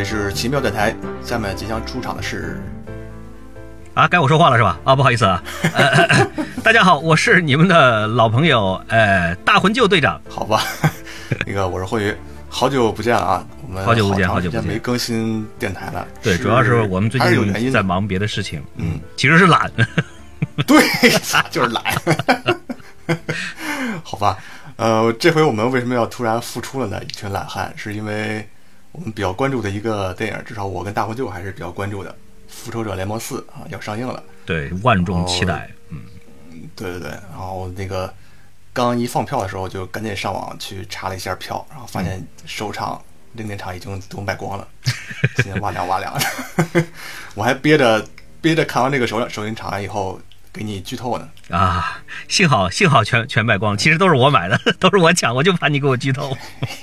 这里是奇妙电台。下面即将出场的是啊，该我说话了是吧？啊，不好意思啊。呃、大家好，我是你们的老朋友，呃，大魂舅队长。好吧，那个我是慧宇，好久不见了啊。我们好久不见，好久不见，没更新电台了。对，主要是我们最近在忙别的事情。嗯，其实是懒。对，就是懒。好吧，呃，这回我们为什么要突然复出了呢？一群懒汉，是因为我们比较关注的一个电影，至少我跟大黄舅还是比较关注的，《复仇者联盟四》啊，要上映了。对，万众期待。嗯，对对对。然后那个刚一放票的时候，就赶紧上网去查了一下票，然后发现首场零点场已经都卖光了，现在哇凉哇凉的。我还憋着憋着看完这个首首映场以后。给你剧透呢啊！幸好幸好全全卖光，其实都是我买的，都是我抢，我就怕你给我剧透。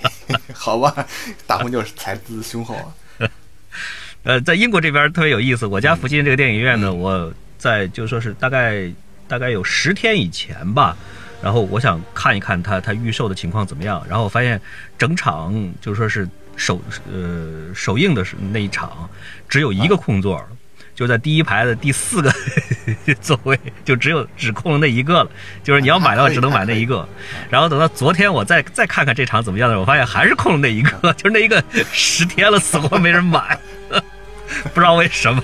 好吧，大红就是财资雄厚啊。呃，在英国这边特别有意思，我家附近这个电影院呢，我在就说是大概大概有十天以前吧，然后我想看一看它它预售的情况怎么样，然后我发现整场就说是首呃首映的是那一场只有一个空座。就在第一排的第四个 座位，就只有只空了那一个了。就是你要买的话，只能买那一个。然后等到昨天我再再看看这场怎么样的时候，我发现还是空了那一个，就是那一个十天了，死活没人买，不知道为什么。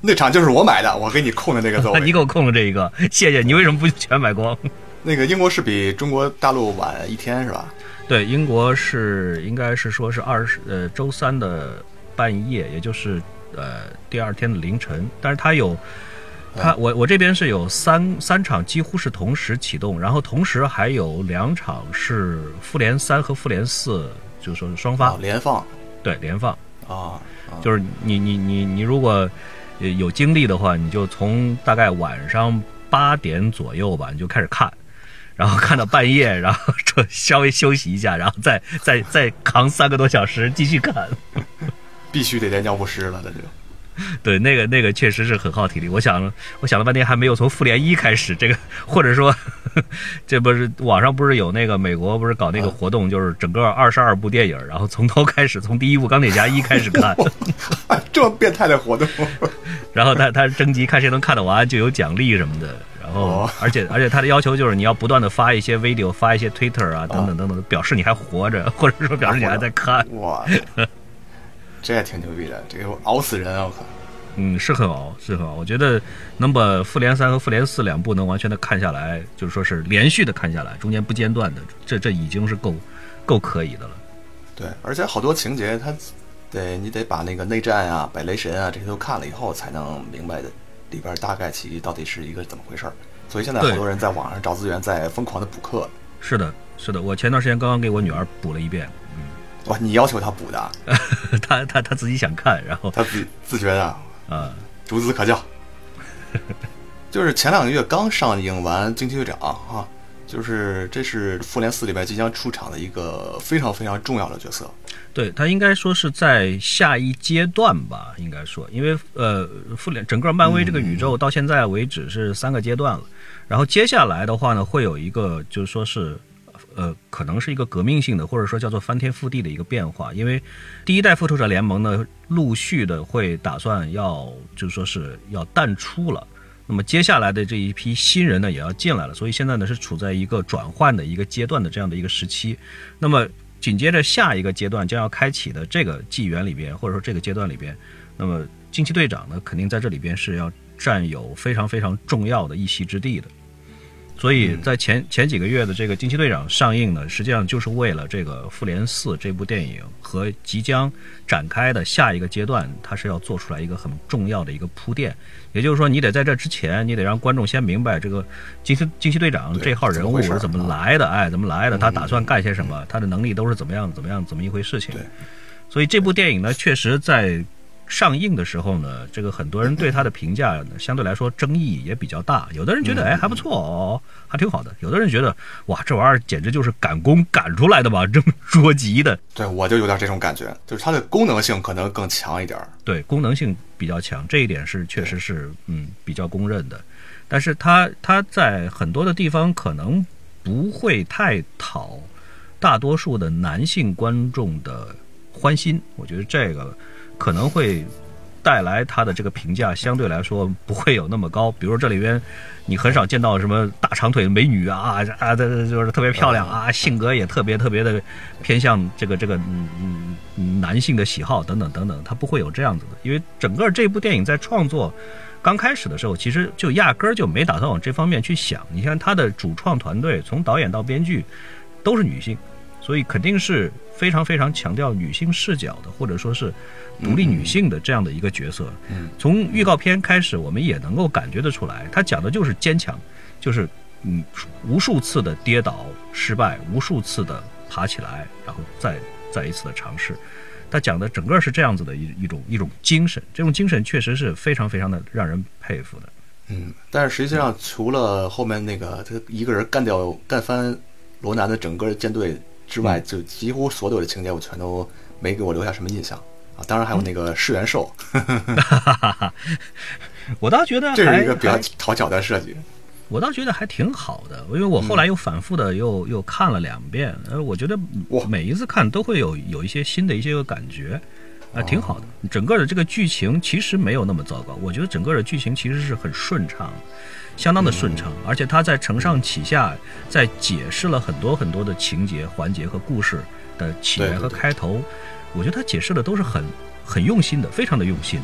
那场就是我买的，我给你空的那个座位。你给我空了这一个，谢谢你。为什么不全买光？那个英国是比中国大陆晚一天是吧？对，英国是应该是说是二十呃周三的半夜，也就是。呃，第二天的凌晨，但是它有，它我我这边是有三三场几乎是同时启动，然后同时还有两场是复联三和复联四，就是说是双发。连放，对连放。啊，就是你你你你如果有精力的话，你就从大概晚上八点左右吧，你就开始看，然后看到半夜，然后稍微休息一下，然后再再再扛三个多小时继续看。必须得带尿不湿了，那就。对，那个那个确实是很耗体力。我想，我想了半天，还没有从复联一开始这个，或者说，这不是网上不是有那个美国不是搞那个活动，就是整个二十二部电影，然后从头开始，从第一部钢铁侠一开始看，这么变态的活动。然后他他征集看谁能看得完就有奖励什么的。然后而且而且他的要求就是你要不断的发一些 video，发一些 Twitter 啊等等等等，表示你还活着，或者说表示你还在看。哇。这也挺牛逼的，这个熬死人啊！我靠，嗯，是很熬，是很熬。我觉得能把《复联三》和《复联四》两部能完全的看下来，就是说是连续的看下来，中间不间断的，这这已经是够够可以的了。对，而且好多情节，它得你得把那个内战啊、摆雷神啊这些都看了以后，才能明白的里边大概其到底是一个怎么回事儿。所以现在好多人在网上找资源，在疯狂的补课。是的，是的，我前段时间刚刚给我女儿补了一遍。哇，你要求他补的？他他他自己想看，然后他自自觉的啊，孺子可教。就是前两个月刚上映完《惊奇队长》啊，就是这是复联四里边即将出场的一个非常非常重要的角色。对他应该说是在下一阶段吧，应该说，因为呃，复联整个漫威这个宇宙到现在为止是三个阶段了，然后接下来的话呢，会有一个就是说是。呃，可能是一个革命性的，或者说叫做翻天覆地的一个变化，因为第一代复仇者联盟呢，陆续的会打算要，就是说是要淡出了，那么接下来的这一批新人呢，也要进来了，所以现在呢是处在一个转换的一个阶段的这样的一个时期，那么紧接着下一个阶段将要开启的这个纪元里边，或者说这个阶段里边，那么惊奇队长呢，肯定在这里边是要占有非常非常重要的一席之地的。所以在前前几个月的这个惊奇队长上映呢，实际上就是为了这个复联四这部电影和即将展开的下一个阶段，它是要做出来一个很重要的一个铺垫。也就是说，你得在这之前，你得让观众先明白这个惊奇惊奇队长这号人物是怎么来的，哎，怎么来的，他打算干些什么，他的能力都是怎么样怎么样怎么一回事情。所以这部电影呢，确实在。上映的时候呢，这个很多人对他的评价呢，相对来说争议也比较大。有的人觉得哎还不错哦，还挺好的；有的人觉得哇这玩意儿简直就是赶工赶出来的吧，这么捉急的。对我就有点这种感觉，就是它的功能性可能更强一点。对，功能性比较强，这一点是确实是嗯比较公认的。但是它它在很多的地方可能不会太讨大多数的男性观众的欢心。我觉得这个可能会带来他的这个评价相对来说不会有那么高。比如这里边你很少见到什么大长腿的美女啊啊，这就是特别漂亮啊，性格也特别特别的偏向这个这个嗯嗯男性的喜好等等等等，他不会有这样子的，因为整个这部电影在创作。刚开始的时候，其实就压根儿就没打算往这方面去想。你看他的主创团队，从导演到编剧，都是女性，所以肯定是非常非常强调女性视角的，或者说是独立女性的这样的一个角色。从预告片开始，我们也能够感觉得出来，她讲的就是坚强，就是嗯，无数次的跌倒失败，无数次的爬起来，然后再再一次的尝试。他讲的整个是这样子的一一种一种精神，这种精神确实是非常非常的让人佩服的。嗯，但是实际上除了后面那个他一个人干掉干翻罗南的整个舰队之外，就几乎所有的情节我全都没给我留下什么印象啊。当然还有那个噬元兽，我倒觉得 这是一个比较讨巧的设计。我倒觉得还挺好的，因为我后来又反复的又又看了两遍，呃，我觉得每一次看都会有有一些新的一些个感觉，啊，挺好的。整个的这个剧情其实没有那么糟糕，我觉得整个的剧情其实是很顺畅，相当的顺畅，而且他在承上启下，在解释了很多很多的情节环节和故事的起源和开头，我觉得他解释的都是很很用心的，非常的用心。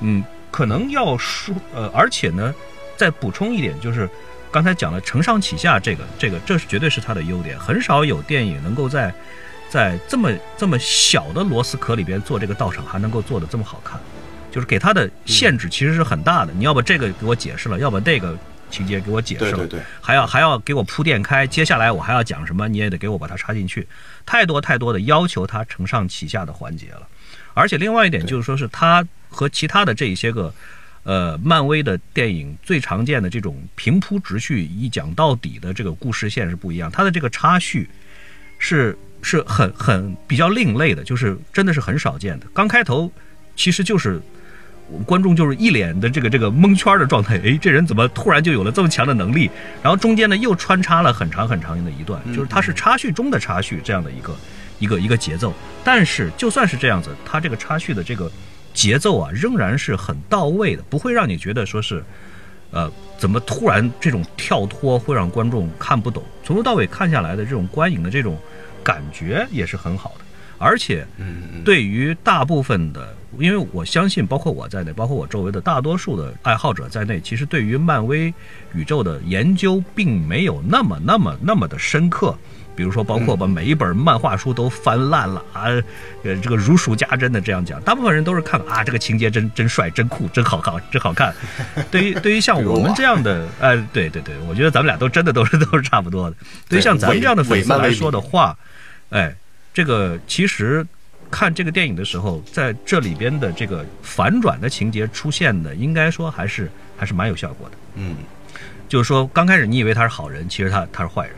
嗯，可能要说，呃，而且呢。再补充一点，就是刚才讲了承上启下，这个这个这是绝对是他的优点。很少有电影能够在在这么这么小的螺丝壳里边做这个道场，还能够做的这么好看。就是给他的限制其实是很大的，你要把这个给我解释了，要把那个情节给我解释了，对对对，还要还要给我铺垫开，接下来我还要讲什么，你也得给我把它插进去。太多太多的要求，它承上启下的环节了。而且另外一点就是说，是它和其他的这一些个。呃，漫威的电影最常见的这种平铺直叙、一讲到底的这个故事线是不一样，它的这个插叙是是很很比较另类的，就是真的是很少见的。刚开头其实就是观众就是一脸的这个这个蒙圈的状态，哎，这人怎么突然就有了这么强的能力？然后中间呢又穿插了很长很长的一段，就是它是插叙中的插叙这样的一个一个一个节奏。但是就算是这样子，它这个插叙的这个。节奏啊，仍然是很到位的，不会让你觉得说是，呃，怎么突然这种跳脱会让观众看不懂。从头到尾看下来的这种观影的这种感觉也是很好的，而且，对于大部分的，因为我相信，包括我在内，包括我周围的大多数的爱好者在内，其实对于漫威宇宙的研究并没有那么、那么、那么的深刻。比如说，包括把每一本漫画书都翻烂了啊，呃，这个如数家珍的这样讲，大部分人都是看啊，这个情节真真帅、真酷、真好看、真好看。对于对于像我们这样的，呃，对对对，我觉得咱们俩都真的都是都是差不多的。对于像咱们这样的粉丝来说的话，哎，这个其实看这个电影的时候，在这里边的这个反转的情节出现的，应该说还是还是蛮有效果的。嗯，就是说刚开始你以为他是好人，其实他他是坏人。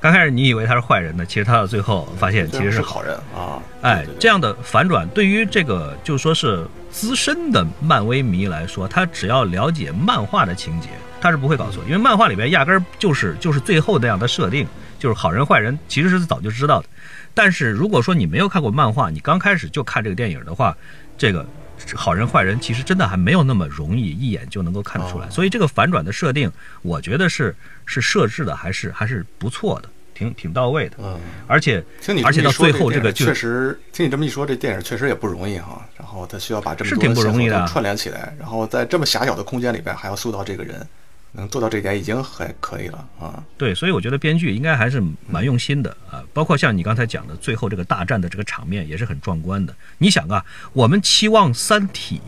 刚开始你以为他是坏人呢，其实他到最后发现其实是好人啊！哎，这样的反转对于这个就说是资深的漫威迷来说，他只要了解漫画的情节，他是不会搞错，因为漫画里边压根儿就是就是最后那样的设定，就是好人坏人其实是早就知道的。但是如果说你没有看过漫画，你刚开始就看这个电影的话，这个。好人坏人其实真的还没有那么容易一眼就能够看得出来，所以这个反转的设定，我觉得是是设置的还是还是不错的，挺挺到位的。嗯，而且而且到最后这个确实听你这么一说，这电影确实也不容易哈。然后他需要把这么多的线索串联起来，然后在这么狭小的空间里边还要塑造这个人。能做到这点已经很可以了啊！对，所以我觉得编剧应该还是蛮用心的啊。包括像你刚才讲的，最后这个大战的这个场面也是很壮观的。你想啊，我们期望《三体》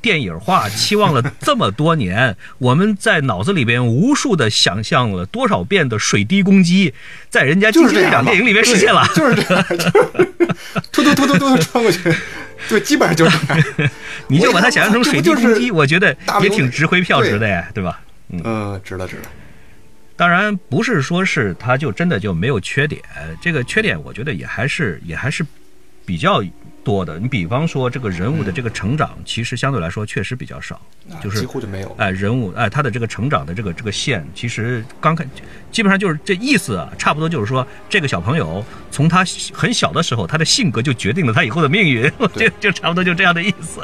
电影化，期望了这么多年，我们在脑子里边无数的想象了多少遍的水滴攻击，在人家《就是这场》电影里面实现了，就是这样，突突突突突穿过去。对，基本上就是这样。你就把它想象成水滴攻击，我觉得也挺值回票值的呀，对吧？嗯，值了，值了。当然不是说是它就真的就没有缺点，这个缺点我觉得也还是也还是比较多的。你比方说这个人物的这个成长，其实相对来说确实比较少，就是几乎就没有。哎，人物哎，他的这个成长的这个这个线，其实刚开，基本上就是这意思啊，差不多就是说，这个小朋友从他很小的时候，他的性格就决定了他以后的命运，就 就差不多就这样的意思。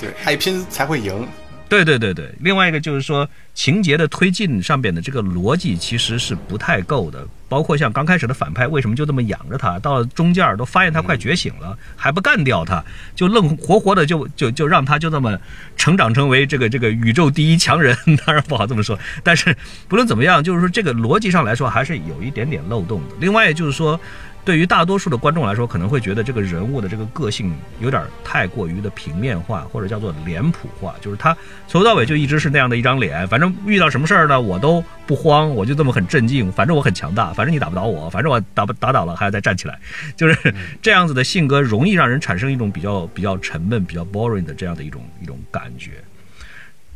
对，爱拼才会赢。对对对对，另外一个就是说情节的推进上边的这个逻辑其实是不太够的，包括像刚开始的反派为什么就这么养着他，到了中间都发现他快觉醒了，还不干掉他，就愣活活的就就就让他就这么成长成为这个这个宇宙第一强人，当然不好这么说，但是不论怎么样，就是说这个逻辑上来说还是有一点点漏洞的。另外就是说。对于大多数的观众来说，可能会觉得这个人物的这个个性有点太过于的平面化，或者叫做脸谱化，就是他从头到尾就一直是那样的一张脸，反正遇到什么事儿呢，我都不慌，我就这么很镇静，反正我很强大，反正你打不倒我，反正我打不打倒了还要再站起来，就是 这样子的性格，容易让人产生一种比较比较沉闷、比较 boring 的这样的一种一种感觉。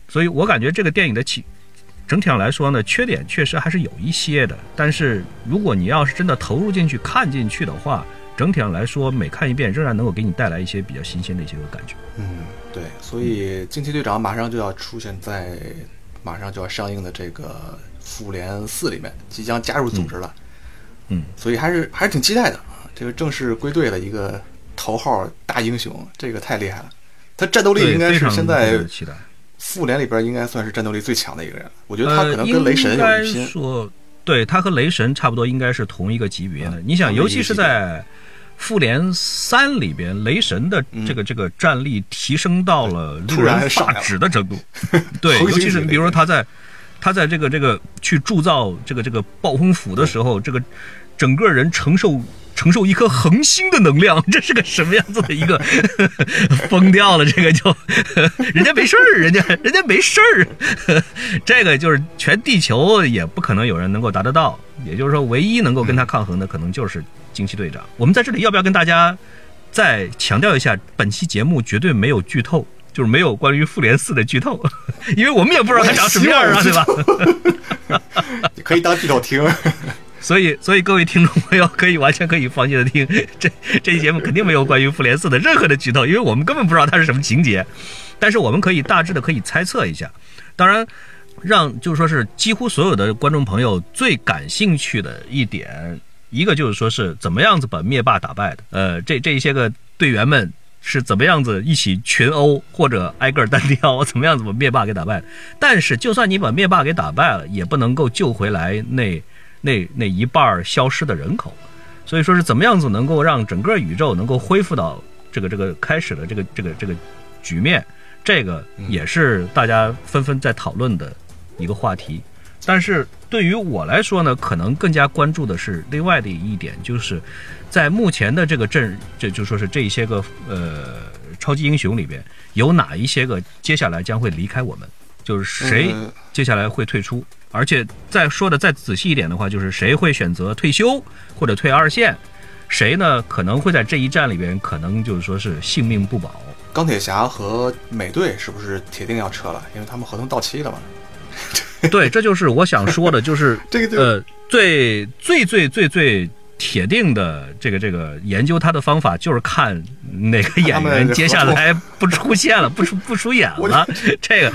所以我感觉这个电影的起。整体上来说呢，缺点确实还是有一些的。但是如果你要是真的投入进去看进去的话，整体上来说，每看一遍仍然能够给你带来一些比较新鲜的一些个感觉。嗯，对。所以《惊奇队长》马上就要出现在马上就要上映的这个《复联四》里面，即将加入组织了。嗯，所以还是还是挺期待的啊！这个正式归队的一个头号大英雄，这个太厉害了。他战斗力应该是现在。复联里边应该算是战斗力最强的一个人，我觉得他可能跟雷神有一拼。说，对他和雷神差不多，应该是同一个级别的。你想，尤其是在复联三里边，雷神的这个这个战力提升到了令人发指的程度。对，尤其是比如说他在他在这个这个去铸造这个这个暴风斧的时候，这个整个人承受。承受一颗恒星的能量，这是个什么样子的一个 疯掉了？这个就 人家没事儿，人家人家没事儿，这个就是全地球也不可能有人能够达得到。也就是说，唯一能够跟他抗衡的，可能就是惊奇队长。我们在这里要不要跟大家再强调一下，本期节目绝对没有剧透，就是没有关于复联四的剧透，因为我们也不知道他长什么样啊，对吧？可以当剧透听。所以，所以各位听众朋友可以完全可以放心的听，这这期节目肯定没有关于复联四的任何的剧透，因为我们根本不知道它是什么情节，但是我们可以大致的可以猜测一下。当然，让就是说是几乎所有的观众朋友最感兴趣的一点，一个就是说是怎么样子把灭霸打败的，呃，这这一些个队员们是怎么样子一起群殴或者挨个单挑，怎么样子把灭霸给打败。但是，就算你把灭霸给打败了，也不能够救回来那。那那一半消失的人口，所以说是怎么样子能够让整个宇宙能够恢复到这个这个开始的这个这个这个局面，这个也是大家纷纷在讨论的一个话题。但是对于我来说呢，可能更加关注的是另外的一点，就是在目前的这个阵，这就说是这一些个呃超级英雄里边，有哪一些个接下来将会离开我们，就是谁接下来会退出。而且再说的再仔细一点的话，就是谁会选择退休或者退二线，谁呢可能会在这一战里边可能就是说是性命不保。钢铁侠和美队是不是铁定要撤了？因为他们合同到期了嘛。对，这就是我想说的，就是 这个呃最最最最最铁定的这个这个研究他的方法，就是看哪个演员接下来不出现了，不出不出演了。这个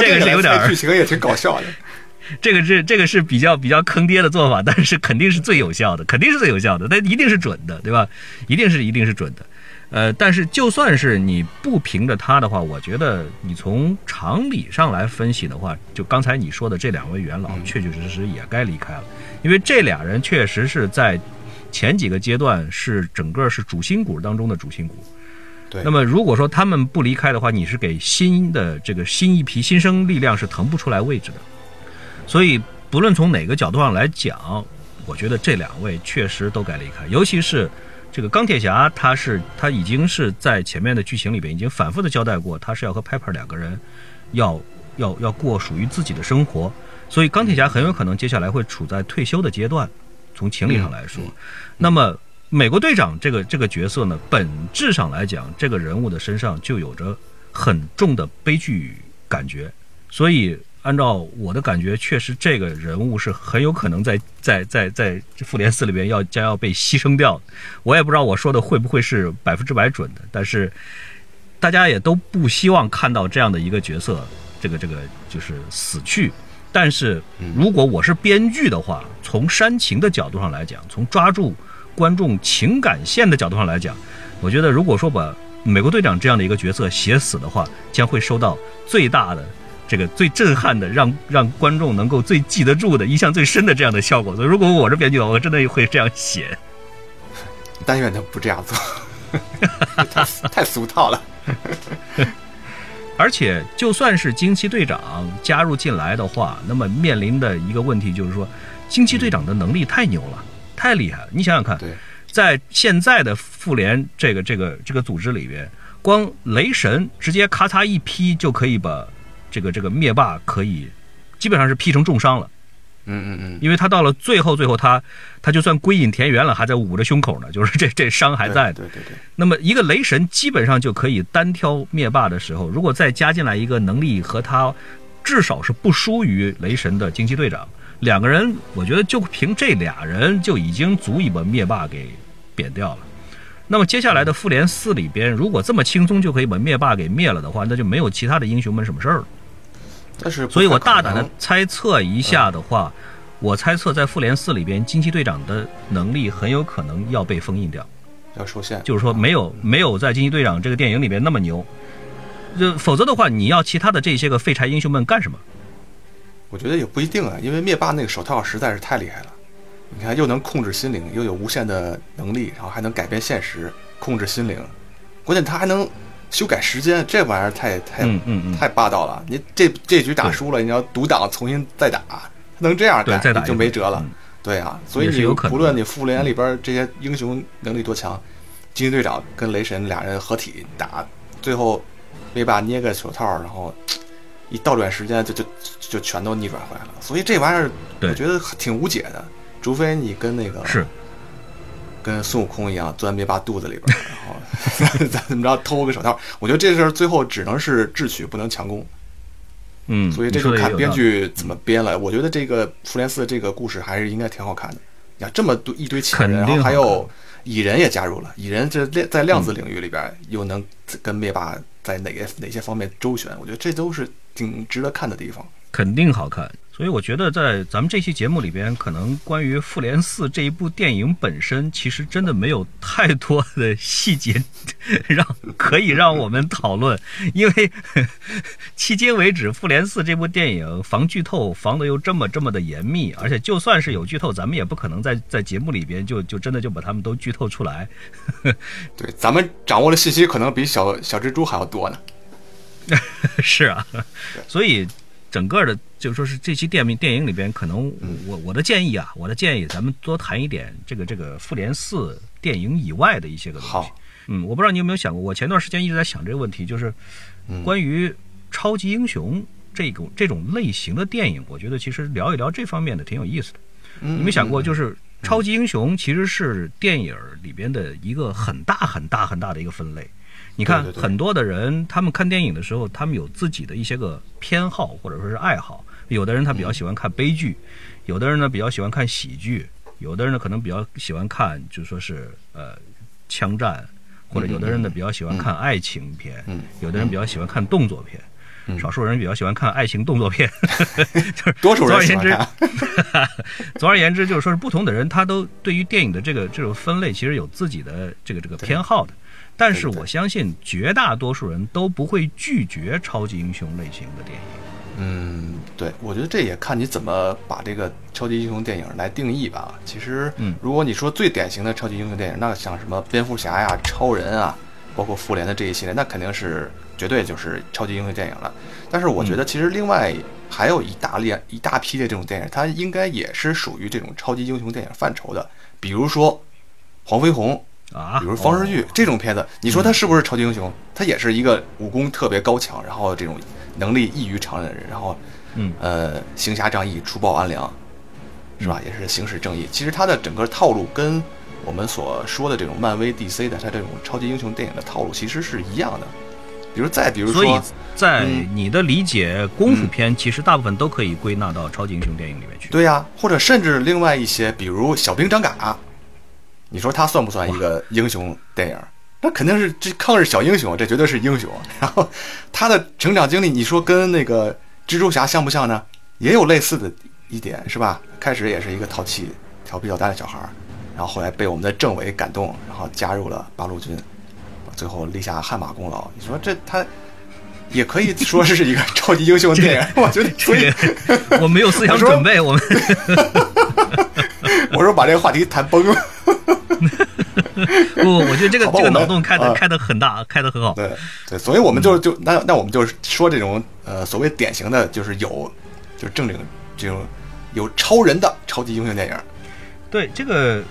这个是有点剧情也挺搞笑的。这个是这个是比较比较坑爹的做法，但是肯定是最有效的，肯定是最有效的，但一定是准的，对吧？一定是一定是准的。呃，但是就算是你不凭着他的话，我觉得你从常理上来分析的话，就刚才你说的这两位元老，确确实实也该离开了，因为这俩人确实是在前几个阶段是整个是主心骨当中的主心骨。对。那么如果说他们不离开的话，你是给新的这个新一批新生力量是腾不出来位置的。所以，不论从哪个角度上来讲，我觉得这两位确实都该离开。尤其是这个钢铁侠，他是他已经是在前面的剧情里边已经反复的交代过，他是要和 Pepper 两个人要要要过属于自己的生活。所以，钢铁侠很有可能接下来会处在退休的阶段。从情理上来说，那么美国队长这个这个角色呢，本质上来讲，这个人物的身上就有着很重的悲剧感觉。所以。按照我的感觉，确实这个人物是很有可能在 在在在复联四里边要将要被牺牲掉。我也不知道我说的会不会是百分之百准的，但是大家也都不希望看到这样的一个角色，这个这个就是死去。但是如果我是编剧的话，从煽情的角度上来讲，从抓住观众情感线的角度上来讲，我觉得如果说把美国队长这样的一个角色写死的话，将会收到最大的。这个最震撼的，让 让观众能够最记得住的、印象最深的这样的效果。所以，如果我是编剧的话，我真的会这样写。但愿他不这样做，太太俗套了。而且，就算是惊奇队长加入进来的话，那么面临的一个问题就是说，惊奇队长的能力太牛了，太厉害了。你想想看，在现在的复联这个这个这个组织里边，光雷神直接咔嚓一劈就可以把。这个这个灭霸可以，基本上是劈成重伤了，嗯嗯嗯，因为他到了最后最后他他就算归隐田园了，还在捂着胸口呢，就是 这这伤还在。对对对。那么一个雷神基本上就可以单挑灭霸的时候，如果再加进来一个能力和他至少是不输于雷神的惊奇队长，两个人我觉得就凭这俩人就已经足以把灭霸给扁掉了。那么接下来的复联四里边，如果这么轻松就可以把灭霸给灭了的话，那就没有其他的英雄们什么事儿了。但是，所以我大胆的猜测一下的话，我猜测在复联四里边，惊奇队长的能力很有可能要被封印掉，要受限，就是说没有没有在惊奇队长这个电影里边那么牛，就否则的话，你要其他的这些个废柴英雄们干什么？我觉得也不一定啊，因为灭霸那个手套实在是太厉害了，你看又能控制心灵，又有无限的能力，然后还能改变现实，控制心灵，关键他还能。修改时间，这玩意儿太太太霸道了。你这这局打输了，你要独挡重新再打，能这样干就没辙了。对啊，所以你不论你复联里边这些英雄能力多强，惊奇队长跟雷神俩人合体打，最后灭霸捏个手套，然后一倒转时间，就就就全都逆转回来了。所以这玩意儿我觉得挺无解的，除非你跟那个是。跟孙悟空一样钻灭霸肚子里边，然后咱 怎么着偷个手套？我觉得这事儿最后只能是智取，不能强攻。嗯，所以这就看编剧怎么编了。我觉得这个复联四这个故事还是应该挺好看的。呀，这么多一堆强人，然后还有蚁人也加入了。蚁人这在量子领域里边又能跟灭霸在哪个哪些方面周旋？我觉得这都是挺值得看的地方。肯定好看。所以我觉得，在咱们这期节目里边，可能关于《复联四》这一部电影本身，其实真的没有太多的细节 让可以让我们讨论，因为 迄今为止，《复联四》这部电影防剧透防的又这么这么的严密，而且就算是有剧透，咱们也不可能在在节目里边就就真的就把他们都剧透出来。对，咱们掌握的信息可能比小小蜘蛛还要多呢。是啊，所以。整个的，就是说是这期电影电影里边，可能我我的建议啊，我的建议，咱们多谈一点这个这个复联四电影以外的一些个东西。嗯，我不知道你有没有想过，我前段时间一直在想这个问题，就是关于超级英雄这种这种类型的电影，我觉得其实聊一聊这方面的挺有意思的。你没想过，就是超级英雄其实是电影里边的一个很大很大很大的一个分类。你看，很多的人，他们看电影的时候，他们有自己的一些个偏好或者说是爱好。有的人他比较喜欢看悲剧，有的人呢比较喜欢看喜剧，有的人呢可能比较喜欢看，就说是呃枪战，或者有的人呢比较喜欢看爱情片，有的人比较喜欢看动作片，少数人比较喜欢看爱情动作片，就是多数人。总而言之，总而言之就是说是不同的人，他都对于电影的这个这种分类，其实有自己的这个这个偏好的。但是我相信绝大多数人都不会拒绝超级英雄类型的电影。嗯，对，我觉得这也看你怎么把这个超级英雄电影来定义吧。其实，嗯，如果你说最典型的超级英雄电影，那像什么蝙蝠侠呀、超人啊，包括复联的这一系列，那肯定是绝对就是超级英雄电影了。但是我觉得其实另外还有一大列一大批的这种电影，它应该也是属于这种超级英雄电影范畴的，比如说黄飞鸿。啊，比如方世玉这种片子，你说他是不是超级英雄？他也是一个武功特别高强，然后这种能力异于常人的人，然后，嗯，呃，行侠仗义、除暴安良，是吧？也是行使正义。其实他的整个套路跟我们所说的这种漫威、DC 的他这种超级英雄电影的套路其实是一样的。比如再比如所以说，在嗯你的理解，功夫片其实大部分都可以归纳到超级英雄电影里面去。对呀、或者甚至另外一些，比如小兵张嘎，你说他算不算一个英雄电影？那肯定是这抗日小英雄，这绝对是英雄。然后他的成长经历，你说跟那个蜘蛛侠像不像呢？也有类似的一点，是吧？开始也是一个淘气、调皮捣蛋的小孩儿，然后后来被我们的政委感动，然后加入了八路军，最后立下汗马功劳。你说这他也可以说是一个超级英雄电影，我觉得所以。我没有思想准备，我们我说把这个话题谈崩了。不，我觉得这个这个脑洞开的啊开的很大，开的很好。对对，所以我们就就那那我们就是说这种呃所谓典型的就是有就是正经这种有超人的超级英雄电影。对这个，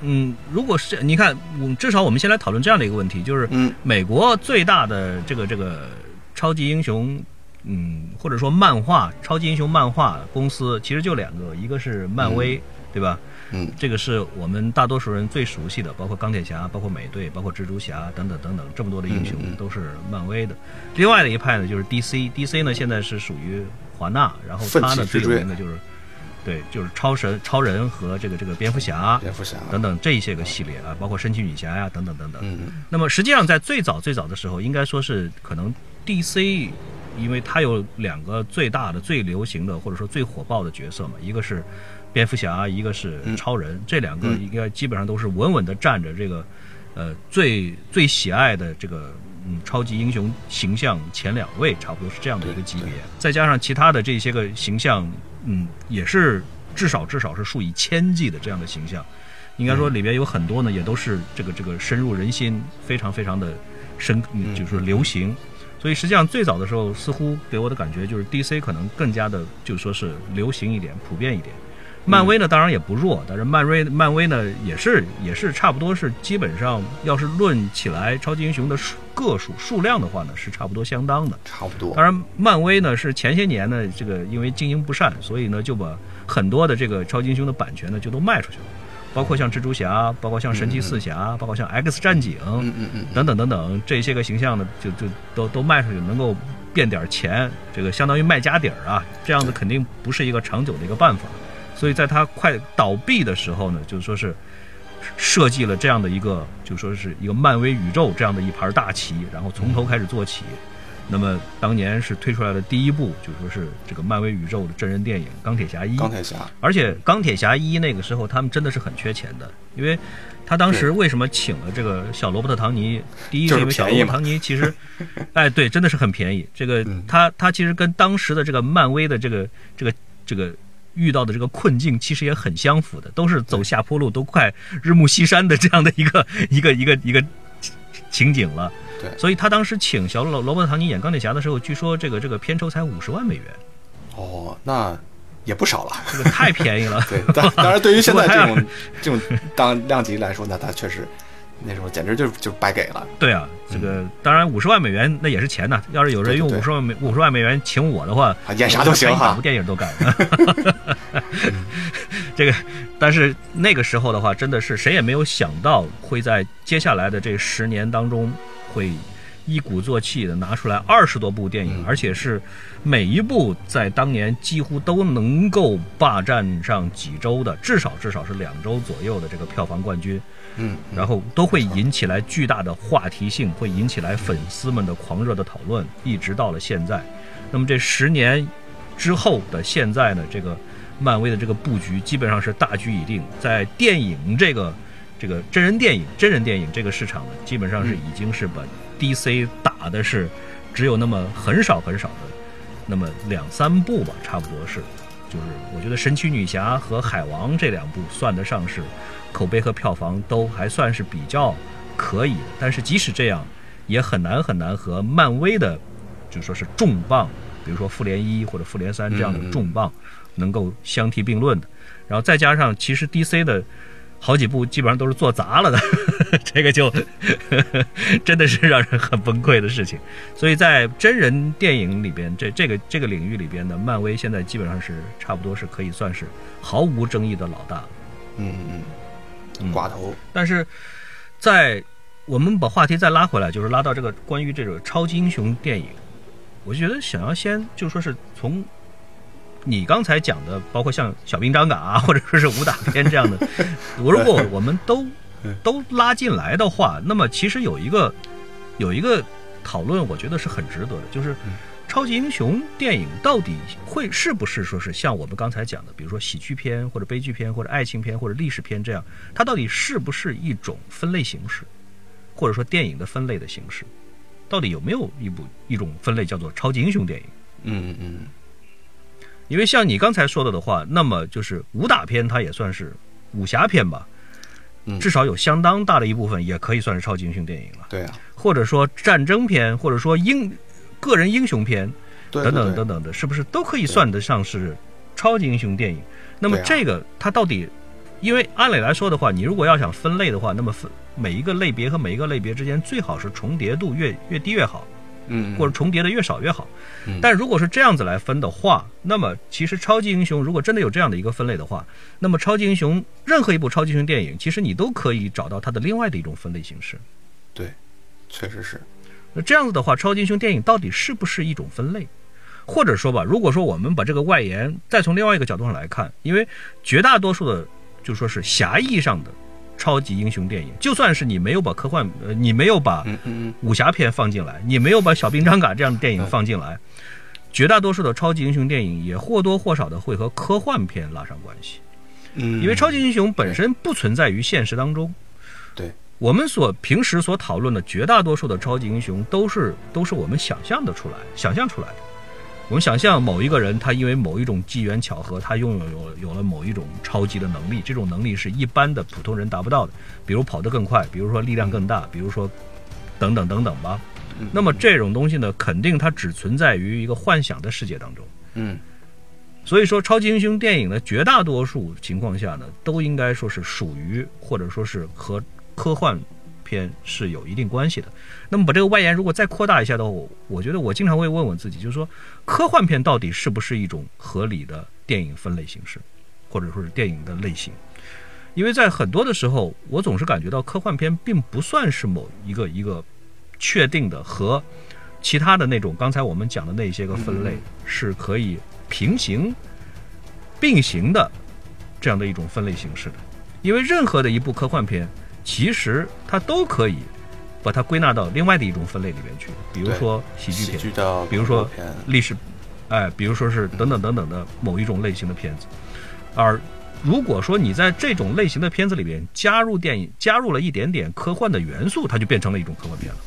嗯，如果是你看，我们至少我们先来讨论这样的一个问题，就是嗯美国最大的这个这个超级英雄，嗯，或者说漫画超级英雄漫画公司，其实就两个，一个是漫威，对吧？嗯。这个是我们大多数人最熟悉的，包括钢铁侠、包括美队、包括蜘蛛侠等等等等，这么多的英雄都是漫威的。另外的一派呢，就是 DC，DC 呢现在是属于华纳，然后奋它呢最有名的就是，对，就是超神、超人和这个这个蝙蝠侠蝙蝠侠。等等这一些个系列啊，包括神奇女侠呀等等等等。嗯那么实际上在最早最早的时候，应该说是可能 DC，因为它有两个最大的、最流行的或者说最火爆的角色嘛，一个是蝙蝠侠，一个是超人，这两个嗯应该基本上都是稳稳的站着这个呃最最喜爱的这个。嗯，超级英雄形象前两位，差不多是这样的一个级别，再加上其他的这些个形象，嗯，也是至少至少是数以千计的这样的形象。应该说里边有很多呢，也都是这个这个深入人心，非常非常的深，嗯就是流行。所以实际上最早的时候，似乎给我的感觉就是 DC 可能更加的，就是说是流行一点、普遍一点。漫威呢，当然也不弱，但是漫威漫威呢也是也是差不多是基本上，要是论起来超级英雄的数个数数量的话呢，是差不多相当的。差不多当。然，漫威呢是前些年呢，这个因为经营不善，所以呢就把很多的这个超级英雄的版权呢就都卖出去了，包括像蜘蛛侠，包括像神奇四侠，包括像 X 战警，嗯嗯嗯，等等等等这些个形象呢，就就都都卖出去，能够变点钱，这个相当于卖家底儿啊，这样子肯定不是一个长久的一个办法。所以在它快倒闭的时候呢，就是说是设计了这样的一个，就说是一个漫威宇宙这样的一盘大棋，然后从头开始做起。那么当年是推出来的第一部，就说是这个漫威宇宙的真人电影《钢铁侠一》。钢铁侠，而且钢铁侠一那个时候他们真的是很缺钱的，因为他当时为什么请了这个小罗伯特唐尼？第一是是因为小罗伯特唐尼其实，哎，对，真的是很便宜。这个嗯他他其实跟当时的这个漫威的这个这个这个遇到的这个困境其实也很相符的，都是走下坡路，都快日暮西山的这样的一个 一个一个一个情景了。对所以他当时请小罗罗伯特唐尼演钢铁侠的时候，据说这个这个片酬才五十万美元，哦，那也不少了。这个太便宜了。对，当当然，对于现在这种 这种当量级来说，那他确实那时候简直就就白给了。对啊，这个当然五十万美元那也是钱呐。要是有人用五十万美五十万美元请我的话，啊演啥都行哈哪部电影都干。这个，但是那个时候的话，真的是谁也没有想到会在接下来的这十年当中会。一鼓作气的拿出来二十多部电影，嗯而且是每一部在当年几乎都能够霸占上几周的，至少至少是两周左右的这个票房冠军。嗯，然后都会引起来巨大的话题性，会引起来粉丝们的狂热的讨论，一直到了现在。那么这十年之后的现在呢，这个漫威的这个布局基本上是大局已定，在电影这个这个真人电影真人电影这个市场呢，基本上是已经是把 DC 打的是只有那么很少很少的那么两三部吧，差不多是。就是我觉得神奇女侠和海王这两部算得上是口碑和票房都还算是比较可以的，但是即使这样，也很难很难和漫威的就说是重磅，比如说复联一或者复联三这样的重磅能够相提并论的。然后再加上其实 DC 的好几部基本上都是做砸了的，这个就 真的是让人很崩溃的事情。所以在真人电影里边，这这个这个领域里边的，漫威现在基本上是差不多是可以算是毫无争议的老大。嗯嗯嗯，寡头，但是在我们把话题再拉回来，就是拉到这个关于这个超级英雄电影，我觉得想要先就说是从你刚才讲的，包括像小兵张嘎啊，或者说是武打片这样的，我 如果我们都都拉进来的话，那么其实有一个有一个讨论，我觉得是很值得的，就是超级英雄电影到底会是不是说是像我们刚才讲的，比如说喜剧片或者悲剧片或者爱情片或者历史片这样，它到底是不是一种分类形式，或者说电影的分类的形式？到底有没有一部一种分类叫做超级英雄电影？嗯嗯。因为像你刚才说的的话，那么就是武打片，它也算是武侠片吧，嗯。至少有相当大的一部分也可以算是超级英雄电影了，对啊，或者说战争片，或者说英个人英雄片对等等等等的，是不是都可以算得上是超级英雄电影？那么这个它到底，因为按理来说的话，你如果要想分类的话，那么分每一个类别和每一个类别之间最好是重叠度越越低越好。嗯，或者重叠的越少越好嗯。但如果是这样子来分的话，那么其实超级英雄如果真的有这样的一个分类的话，那么超级英雄任何一部超级英雄电影，其实你都可以找到它的另外的一种分类形式。对，确实是，那这样子的话，超级英雄电影到底是不是一种分类？或者说吧，如果说我们把这个外延再从另外一个角度上来看，因为绝大多数的就说是狭义上的超级英雄电影，就算是你没有把科幻，呃，你没有把武侠片放进来，你没有把小兵张嘎这样的电影放进来，绝大多数的超级英雄电影也或多或少的会和科幻片拉上关系，嗯，因为超级英雄本身不存在于现实当中。对，我们所平时所讨论的绝大多数的超级英雄都是都是我们想象的出来，想象出来的。我们想象某一个人，他因为某一种机缘巧合，他拥有有有了某一种超级的能力，这种能力是一般的普通人达不到的，比如跑得更快，比如说力量更大，比如说等等等等吧。嗯那么这种东西呢，肯定它只存在于一个幻想的世界当中。嗯所以说，超级英雄电影呢，绝大多数情况下呢，都应该说是属于或者说是和科幻片是有一定关系的。那么把这个外延如果再扩大一下的话，我我觉得我经常会问问自己，就是说，科幻片到底是不是一种合理的电影分类形式，或者说是电影的类型？因为在很多的时候，我总是感觉到科幻片并不算是某一个一个确定的和其他的那种刚才我们讲的那些个分类是可以平行并行的这样的一种分类形式的。因为任何的一部科幻片，其实它都可以把它归纳到另外的一种分类里面去，比如说喜剧片，比如说历史，哎，比如说是等等等等的某一种类型的片子。而如果说你在这种类型的片子里边加入电影，加入了一点点科幻的元素，它就变成了一种科幻片了。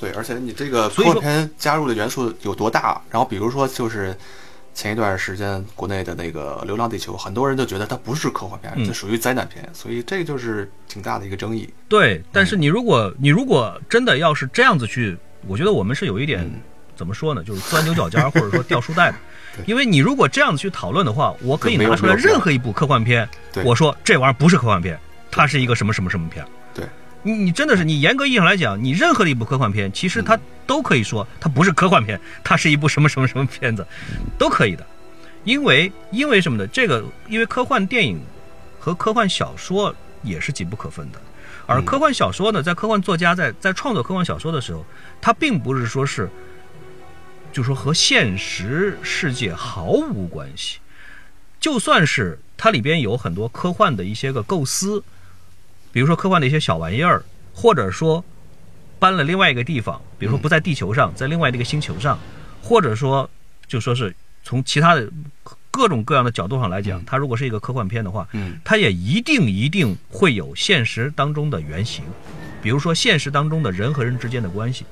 对，而且你这个所以说科幻片加入的元素有多大？然后比如说就是前一段时间国内的那个《流浪地球》，很多人就觉得它不是科幻片，嗯这属于灾难片，所以这就是挺大的一个争议。对，但是你如果你如果真的要是这样子去，我觉得我们是有一点、嗯怎么说呢，就是钻牛角尖或者说掉书袋的。因为你如果这样子去讨论的话，我可以拿出来任何一部科幻片，对我说这玩意儿不是科幻片，它是一个什么什么什么片。对，你你真的是你严格意义上来讲，你任何的一部科幻片，其实嗯它都可以说它不是科幻片，它是一部什么什么什么片子，都可以的。因为因为什么呢？这个因为科幻电影和科幻小说也是紧不可分的。而嗯科幻小说呢，在科幻作家在在创作科幻小说的时候，他并不是说是，就说和现实世界毫无关系。就算是它里边有很多科幻的一些个构思，比如说科幻的一些小玩意儿，或者说搬了另外一个地方，比如说不在地球上，在另外的一个星球上，或者说就说是从其他的各种各样的角度上来讲，它如果是一个科幻片的话，嗯。它也一定一定会有现实当中的原型，比如说现实当中的人和人之间的关系，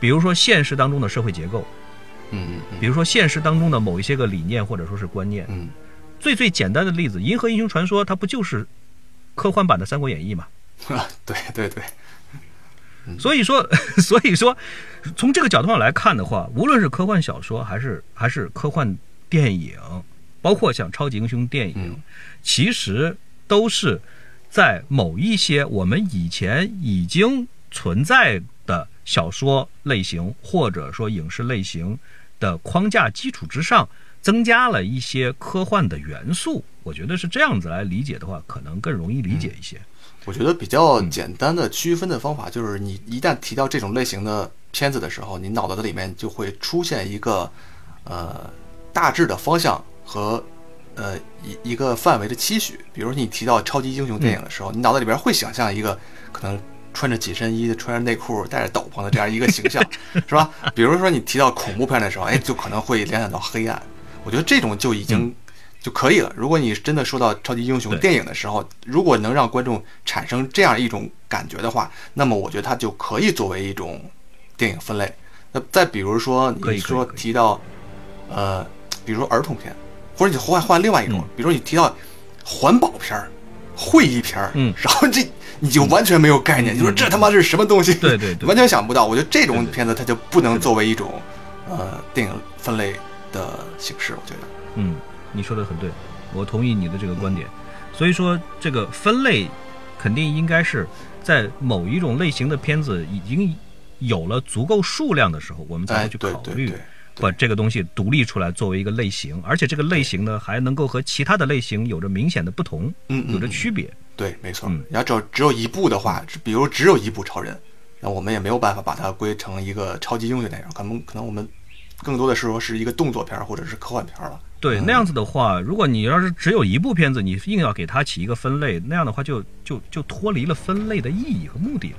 比如说现实当中的社会结构，嗯嗯。比如说现实当中的某一些个理念或者说是观念。嗯。最最简单的例子，《银河英雄传说》它不就是科幻版的《三国演义》嘛。啊，对对。对，所以说，所以说，从这个角度上来看的话，无论是科幻小说还是还是科幻电影，包括像超级英雄电影，嗯。其实都是在某一些我们以前已经存在的小说类型或者说影视类型的框架基础之上，增加了一些科幻的元素。我觉得是这样子来理解的话，可能更容易理解一些。我觉得比较简单的区分的方法就是，你一旦提到这种类型的片子的时候，你脑子里面就会出现一个呃大致的方向和呃一一个范围的期许。比如你提到超级英雄电影的时候，你脑子里边会想象一个可能穿着紧身衣、穿着内裤、戴着斗篷的这样一个形象，是吧？比如说你提到恐怖片的时候，哎，就可能会联想到黑暗。我觉得这种就已经就可以了。如果你真的说到超级英雄电影的时候，如果能让观众产生这样一种感觉的话，那么我觉得它就可以作为一种电影分类。那再比如说，你说提到呃，比如说儿童片，或者你换换另外一种，嗯比如说你提到环保片儿、会议片儿，嗯然后这你就完全没有概念，你说这他妈是什么东西？对对对 完全想不到。我觉得这种片子它就不能作为一种呃电影分类的形式，我觉得。嗯，你说的很对，我同意你的这个观点。所以说，这个分类肯定应该是在某一种类型的片子已经有了足够数量的时候，我们才哎，会去考虑把这个东西独立出来作为一个类型，而且这个类型呢还能够和其他的类型有着明显的不同，嗯有着区别。对，没错嗯。你要只有只有一部的话，比如只有一部超人，那我们也没有办法把它归成一个超级英雄电影，可能可能我们更多的是说是一个动作片儿或者是科幻片儿了。对，那样子的话，如果你要是只有一部片子，你硬要给它起一个分类，那样的话就就就脱离了分类的意义和目的了，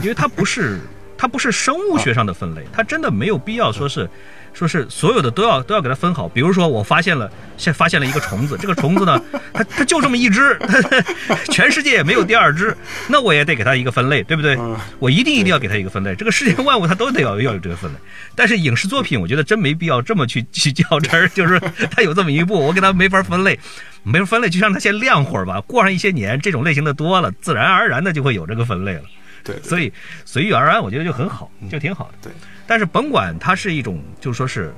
因为它不是它不是生物学上的分类，它真的没有必要说是说是所有的都要都要给它分好。比如说我发现了现发现了一个虫子，这个虫子呢，它它就这么一只，全世界也没有第二只，那我也得给它一个分类，对不对？嗯我一定一定要给它一个分类。这个世界万物它都得要要有这个分类，但是影视作品我觉得真没必要这么去去较真儿，就是它有这么一部，我给它没法分类，没法分类，就让它先晾会儿吧。过上一些年，这种类型的多了，自然而然的就会有这个分类了。对，对所以随遇而安，我觉得就很好，就挺好的。对，但是甭管它是一种，就是说是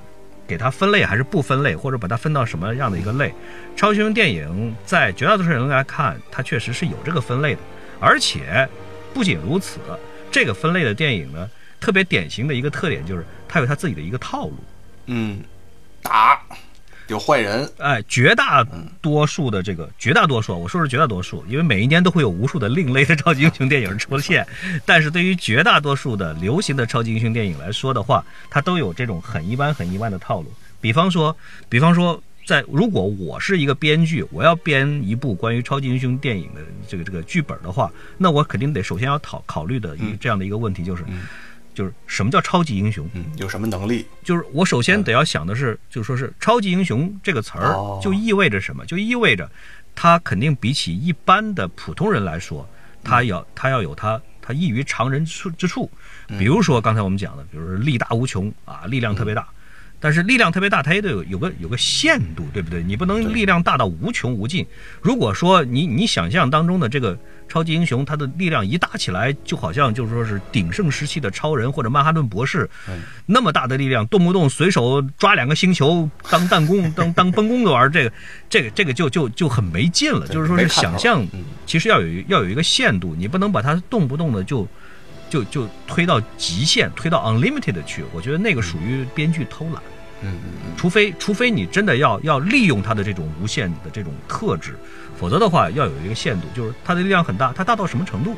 给它分类还是不分类，或者把它分到什么样的一个类，超雄电影在绝大多数人来看，它确实是有这个分类的。而且不仅如此，这个分类的电影呢，特别典型的一个特点就是它有它自己的一个套路。嗯，打有坏人，哎，绝大多数的这个绝大多数，我说是绝大多数，因为每一年都会有无数的另类的超级英雄电影出现，但是对于绝大多数的流行的超级英雄电影来说的话，它都有这种很一般、很一般的套路。比方说，比方说，在如果我是一个编剧，我要编一部关于超级英雄电影的这个这个剧本的话，那我肯定得首先要考考虑的一嗯。这样的一个问题就是，嗯就是什么叫超级英雄？嗯，有什么能力？就是我首先得要想的是，就说是超级英雄这个词儿哦，就意味着什么？就意味着他肯定比起一般的普通人来说，他要他要有他他异于常人之处。比如说刚才我们讲的，比如说力大无穷啊，力量特别大。但是力量特别大，它也得有有个有个限度，对不对？你不能力量大到无穷无尽。如果说你你想象当中的这个超级英雄，他的力量一大起来，就好像就是说是鼎盛时期的超人或者曼哈顿博士，那么大的力量，动不动随手抓两个星球当弹弓、当 当崩弓的玩儿，这个这个这个就就就很没劲了。就是说是想象嗯，其实要有要有一个限度，你不能把它动不动的就。就就推到极限，推到 unlimited 去，我觉得那个属于编剧偷懒。嗯嗯嗯，除非除非你真的要要利用它的这种无限的这种特质，否则的话要有一个限度，就是它的力量很大，它大到什么程度？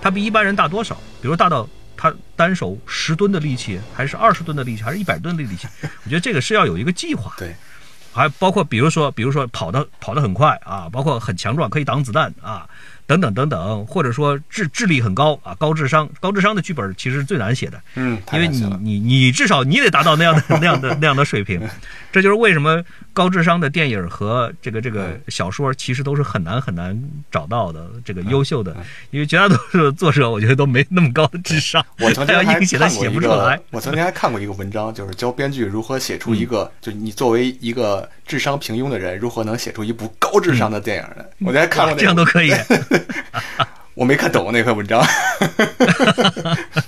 它比一般人大多少？比如大到他单手十吨的力气，还是二十吨的力气，还是一百吨的力气？我觉得这个是要有一个计划。对，还包括比如说，比如说跑得跑得很快啊，包括很强壮，可以挡子弹啊，等等等等，或者说智智力很高啊，高智商，高智商的剧本其实是最难写的，嗯，因为你你你至少你得达到那样的 那样的那样的水平，这就是为什么高智商的电影和这个这个嗯小说其实都是很难很难找到的这个优秀的，因为绝大多数的作者我觉得都没那么高的智商，我曾他经 硬写他写不出来。，我曾经还看过一个文章，就是教编剧如何写出一嗯。个，就你作为一个智商平庸的人，如何能写出一部高智商的电影的。我在看过那个，嗯哇这样都可以，我没看懂那篇文章。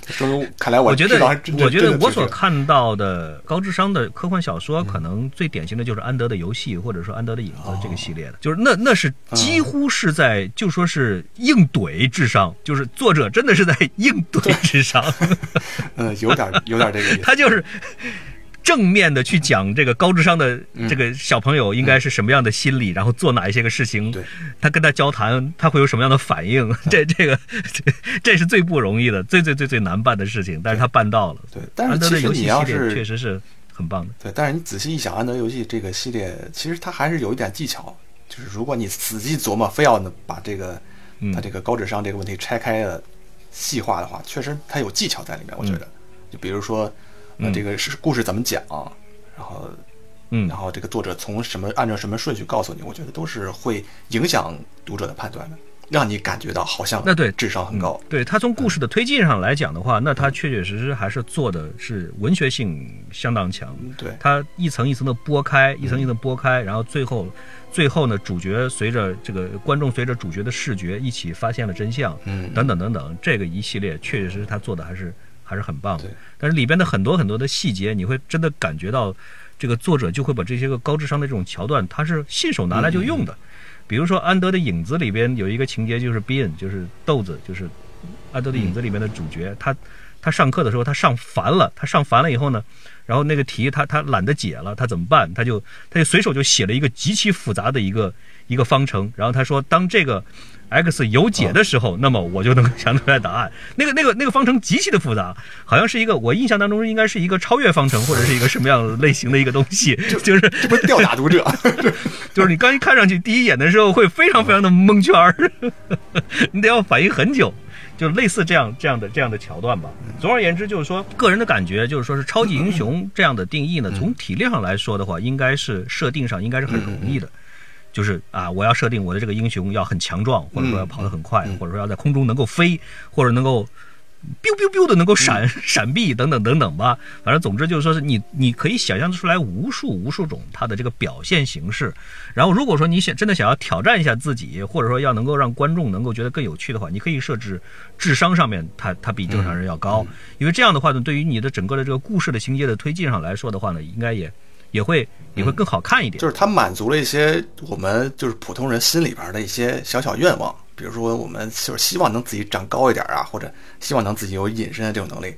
说明看来我觉得我觉得我所看到的高智商的科幻小说，可能最典型的就是安德的游戏，或者说安德的影子这个系列的，就是那那是几乎是在就说是硬怼智商，就是作者真的是在硬怼智商，嗯，有点有点这个意思。他就是正面的去讲这个高智商的这个小朋友应该是什么样的心理，然后做哪一些个事情，对，他跟他交谈，他会有什么样的反应？这这个这 这是最不容易的，最最最最难办的事情，但是他办到了。对，但是其实游戏系列你要是确实是很棒的。对，但是你仔细一想，安德游戏这个系列其实它还是有一点技巧，就是如果你仔细琢磨，非要呢把这个嗯它这个高智商这个问题拆开了细化的话，确实它有技巧在里面。我觉得，就比如说，呃，嗯这个是故事怎么讲，然后嗯然后这个作者从什么按照什么顺序告诉你，我觉得都是会影响读者的判断的，让你感觉到好像那对智商很高。对他从故事的推进上来讲的话，那他确确实实还是做的是文学性相当强。对，他一层一层的剥开，一层一层地剥开，然后最后，最后呢，主角随着这个观众随着主角的视觉一起发现了真相，嗯等等等等，这个一系列确确实实他做的还是还是很棒的。但是里边的很多很多的细节，你会真的感觉到，这个作者就会把这些个高智商的这种桥段，他是信手拿来就用的。比如说《安德的影子》里边有一个情节，就是 Bean，就是豆子，就是《安德的影子》里面的主角，他他上课的时候他上烦了，他上烦了以后呢，然后那个题他他懒得解了，他怎么办？他就他就随手就写了一个极其复杂的一个一个方程，然后他说当这个 x 有解的时候，那么我就能想出来答案。那个那个那个方程极其的复杂，好像是一个我印象当中应该是一个超越方程或者是一个什么样类型的一个东西，就是这不是吊打读者？就是你刚一看上去第一眼的时候会非常非常的蒙圈儿，你得要反应很久，就类似这样这样的这样的桥段吧。总而言之，就是说个人的感觉就是说是超级英雄这样的定义呢，从体量上来说的话，应该是设定上应该是很容易的。就是啊，我要设定我的这个英雄要很强壮，或者说要跑得很快，或者说要在空中能够飞，或者能够 biu biu biu 的能够闪、闪避等等等等吧。反正总之就是说是你你可以想象出来无数无数种它的这个表现形式。然后如果说你想真的想要挑战一下自己，或者说要能够让观众能够觉得更有趣的话，你可以设置智商上面它它比正常人要高，因为这样的话呢，对于你的整个的这个故事的情节的推进上来说的话呢，应该也也会也会更好看一点。就是它满足了一些我们就是普通人心里边的一些小小愿望，比如说我们就是希望能自己长高一点啊，或者希望能自己有隐身的这种能力，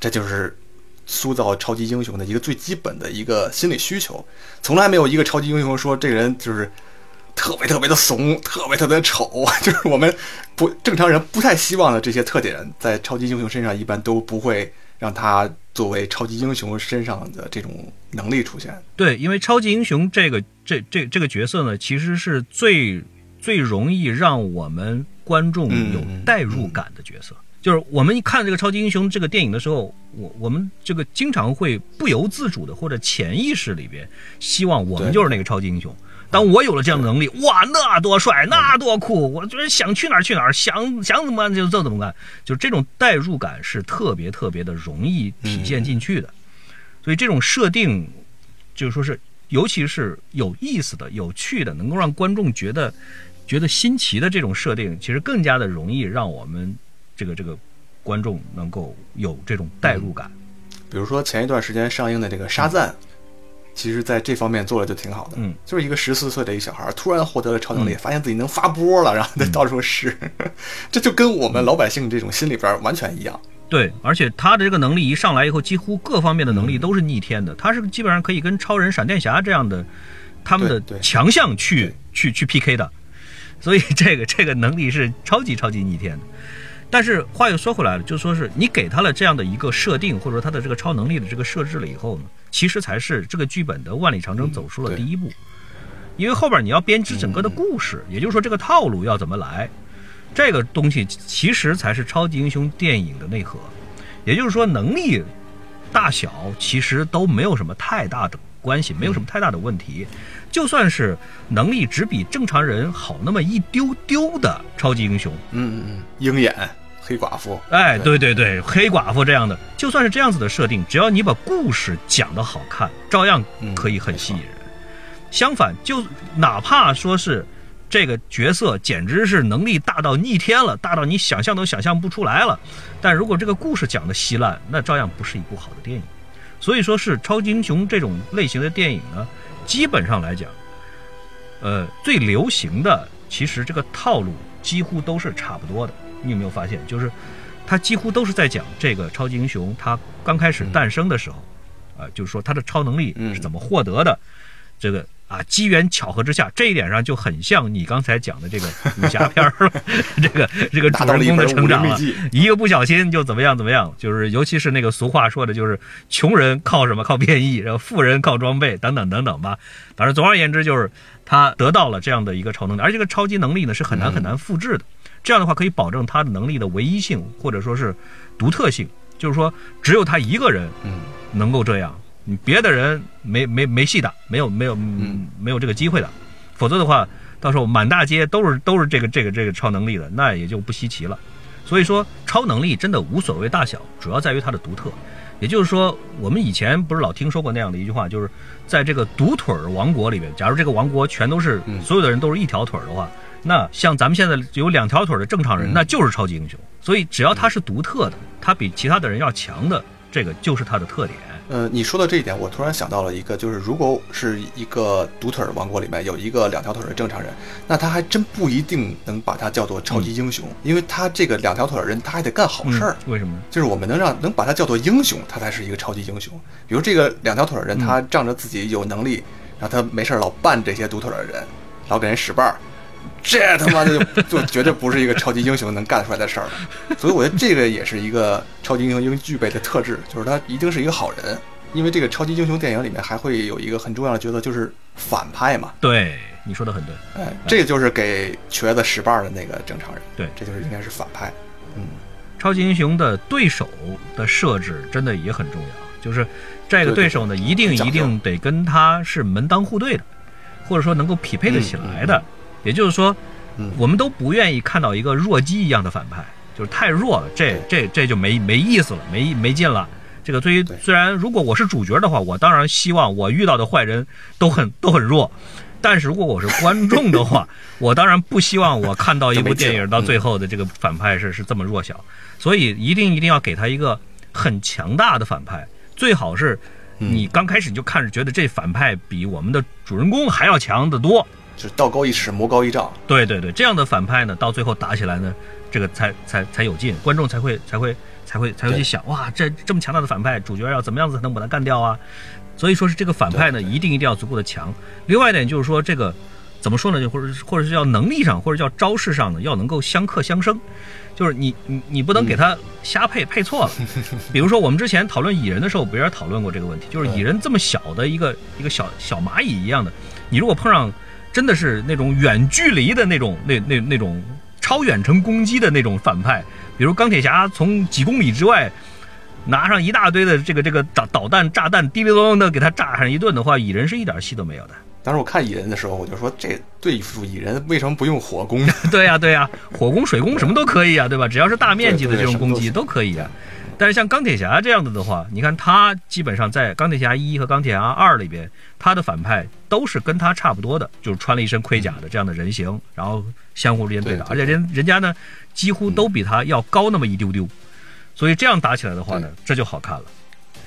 这就是塑造超级英雄的一个最基本的一个心理需求。从来没有一个超级英雄说这个人就是特别特别的怂，特别特别的丑，就是我们不正常人不太希望的这些特点，在超级英雄身上一般都不会让他作为超级英雄身上的这种能力出现。对，因为超级英雄这个这这这个角色呢，其实是最最容易让我们观众有代入感的角色。就是我们一看这个超级英雄这个电影的时候，我我们这个经常会不由自主的或者潜意识里边，希望我们就是那个超级英雄。当我有了这样的能力，哇，那多帅，那多酷！我就是想去哪儿去哪儿，想想怎么干就就怎么干，就这种代入感是特别特别的容易体现进去的。所以这种设定，就是说是，尤其是有意思的、有趣的，能够让观众觉得觉得新奇的这种设定，其实更加的容易让我们这个这个观众能够有这种代入感。比如说前一段时间上映的这个《沙赞》，其实在这方面做的就挺好的。嗯，就是一个十四岁的一个小孩，突然获得了超能力，发现自己能发波了，然后在到处试，这就跟我们老百姓这种心里边完全一样。对，而且他的这个能力一上来以后，几乎各方面的能力都是逆天的。他是基本上可以跟超人、闪电侠这样的他们的强项去去去 PK 的，所以这个这个能力是超级超级逆天的。但是话又说回来了，就说是你给他了这样的一个设定，或者说他的这个超能力的这个设置了以后呢，其实才是这个剧本的万里长征走出了第一步。因为后边你要编织整个的故事，也就是说这个套路要怎么来，这个东西其实才是超级英雄电影的内核。也就是说，能力大小其实都没有什么太大的关系，没有什么太大的问题。就算是能力只比正常人好那么一丢丢的超级英雄，嗯嗯嗯，鹰眼、黑寡妇，哎，对对对，黑寡妇这样的，就算是这样子的设定，只要你把故事讲得好看，照样可以很吸引人。相反，就哪怕说是这个角色简直是能力大到逆天了，大到你想象都想象不出来了，但如果这个故事讲的稀烂，那照样不是一部好的电影。所以说是超级英雄这种类型的电影呢，基本上来讲，呃，最流行的其实这个套路几乎都是差不多的。你有没有发现，就是他几乎都是在讲这个超级英雄他刚开始诞生的时候，啊，就是说他的超能力嗯是怎么获得的，这个啊机缘巧合之下，这一点上就很像你刚才讲的这个武侠片儿了，这个这个主人公的成长了，一个不小心就怎么样怎么样，就是尤其是那个俗话说的，就是穷人靠什么靠变异，然后富人靠装备等等等等吧。反正总而言之，就是他得到了这样的一个超能力，而这个超级能力呢是很难很难复制的。这样的话可以保证他的能力的唯一性或者说是独特性，就是说只有他一个人嗯能够这样，你别的人没没没戏的，没有没有嗯没有这个机会的，否则的话，到时候满大街都是都是这个这个这个超能力的，那也就不稀奇了。所以说，超能力真的无所谓大小，主要在于它的独特。也就是说，我们以前不是老听说过那样的一句话，就是在这个独腿儿王国里面，假如这个王国全都是嗯所有的人都是一条腿儿的话，那像咱们现在有两条腿的正常人，嗯那就是超级英雄。所以只要他是独特的，他比其他的人要强的，这个就是他的特点。呃，你说到这一点，我突然想到了一个，就是如果是一个独腿儿王国里面有一个两条腿的正常人，那他还真不一定能把他叫做超级英雄，因为他这个两条腿的人，他还得干好事儿。嗯为什么呢？就是我们能让能把他叫做英雄，他才是一个超级英雄。比如这个两条腿的人，嗯他仗着自己有能力，然后他没事儿老绊这些独腿的人，老给人使绊儿，这他妈的就就绝对不是一个超级英雄能干出来的事儿了。所以我觉得这个也是一个超级英雄应具备的特质，就是他一定是一个好人。因为这个超级英雄电影里面还会有一个很重要的角色，就是反派嘛。对，你说的很对。哎，这个就是给瘸子使绊儿的那个正常人。对这就是应该是反派。嗯，超级英雄的对手的设置真的也很重要，就是这个对手呢，一定一定得跟他是门当户对的，或者说能够匹配得起来的。也就是说，嗯。我们都不愿意看到一个弱鸡一样的反派，就是太弱了，这这这就没没意思了，没没劲了。这个对。于虽然如果我是主角的话，我当然希望我遇到的坏人都很都很弱，但是如果我是观众的话，我当然不希望我看到一部电影到最后的这个反派是是这么弱小，所以一定一定要给他一个很强大的反派，最好是你刚开始你就看着觉得这反派比我们的主人公还要强得多。就是道高一尺，魔高一丈。对对对，这样的反派呢，到最后打起来呢，这个才才才有劲，观众才会才会才会才会去想，哇，这这么强大的反派，主角要怎么样子才能把他干掉啊？所以说是这个反派呢，一定一定要足够的强。另外一点就是说，这个怎么说呢？就或者或者是叫能力上，或者叫招式上呢，要能够相克相生。就是你你你不能给他瞎配、配错了。比如说我们之前讨论蚁人的时候，不也讨论过这个问题？就是蚁人这么小的一个一个小小蚂蚁一样的，你如果碰上真的是那种远距离的那种那那那种超远程攻击的那种反派，比如钢铁侠从几公里之外拿上一大堆的这个这个导导弹炸弹，滴哩咚咚的给他炸上一顿的话，蚁人是一点戏都没有的。当时我看蚁人的时候，我就说这对付蚁人为什么不用火攻？对呀、对呀、火攻、水攻什么都可以啊，对吧？只要是大面积的这种攻击都可以啊。但是像钢铁侠这样子的话，你看他基本上在钢铁侠一和钢铁侠二里边，他的反派都是跟他差不多的，就是穿了一身盔甲的这样的人形，然后相互之间对打，对对而且人人家呢几乎都比他要高那么一丢丢，所以这样打起来的话呢，这就好看了。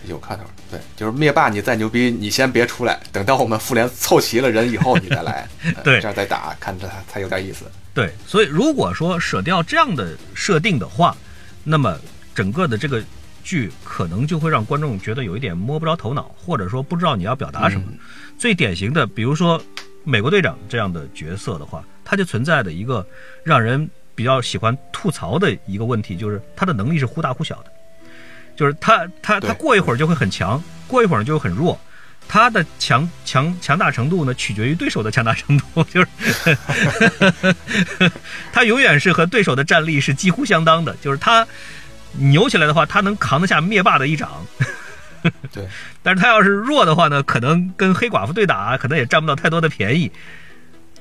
有看头，对，就是灭霸你再牛逼，你先别出来，等到我们复联凑齐了人以后你再来，呃对这样再打，看着他才有点意思。对，所以如果说舍掉这样的设定的话，那么整个的这个剧可能就会让观众觉得有一点摸不着头脑，或者说不知道你要表达什么。嗯最典型的，比如说美国队长这样的角色的话，他就存在的一个让人比较喜欢吐槽的一个问题，就是他的能力是忽大忽小的，就是他他他过一会儿就会很强，过一会儿就很弱。他的强强强大程度呢，取决于对手的强大程度，就是 他永远是和对手的战力是几乎相当的，就是他扭起来的话，他能扛得下灭霸的一掌。对，但是他要是弱的话呢，可能跟黑寡妇对打，可能也占不到太多的便宜。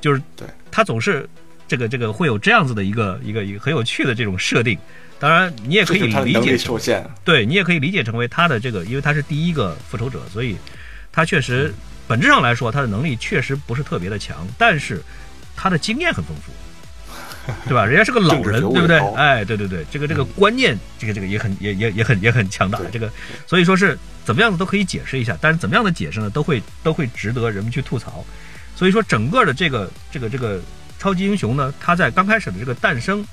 就是对他总是这个这个会有这样子的一个一个一个很有趣的这种设定。当然，你也可以理解。对你也可以理解成为他的这个，因为他是第一个复仇者，所以他确实本质上来说，他的能力确实不是特别的强，但是他的经验很丰富，对吧？人家是个老人，对不对？哎，对对对，这个这个观念，这个这个也很也也也很也很强大，这个所以说是怎么样子都可以解释一下，但是怎么样的解释呢，都会都会值得人们去吐槽。所以说，整个的这个这个这个超级英雄呢，他在刚开始的这个诞生，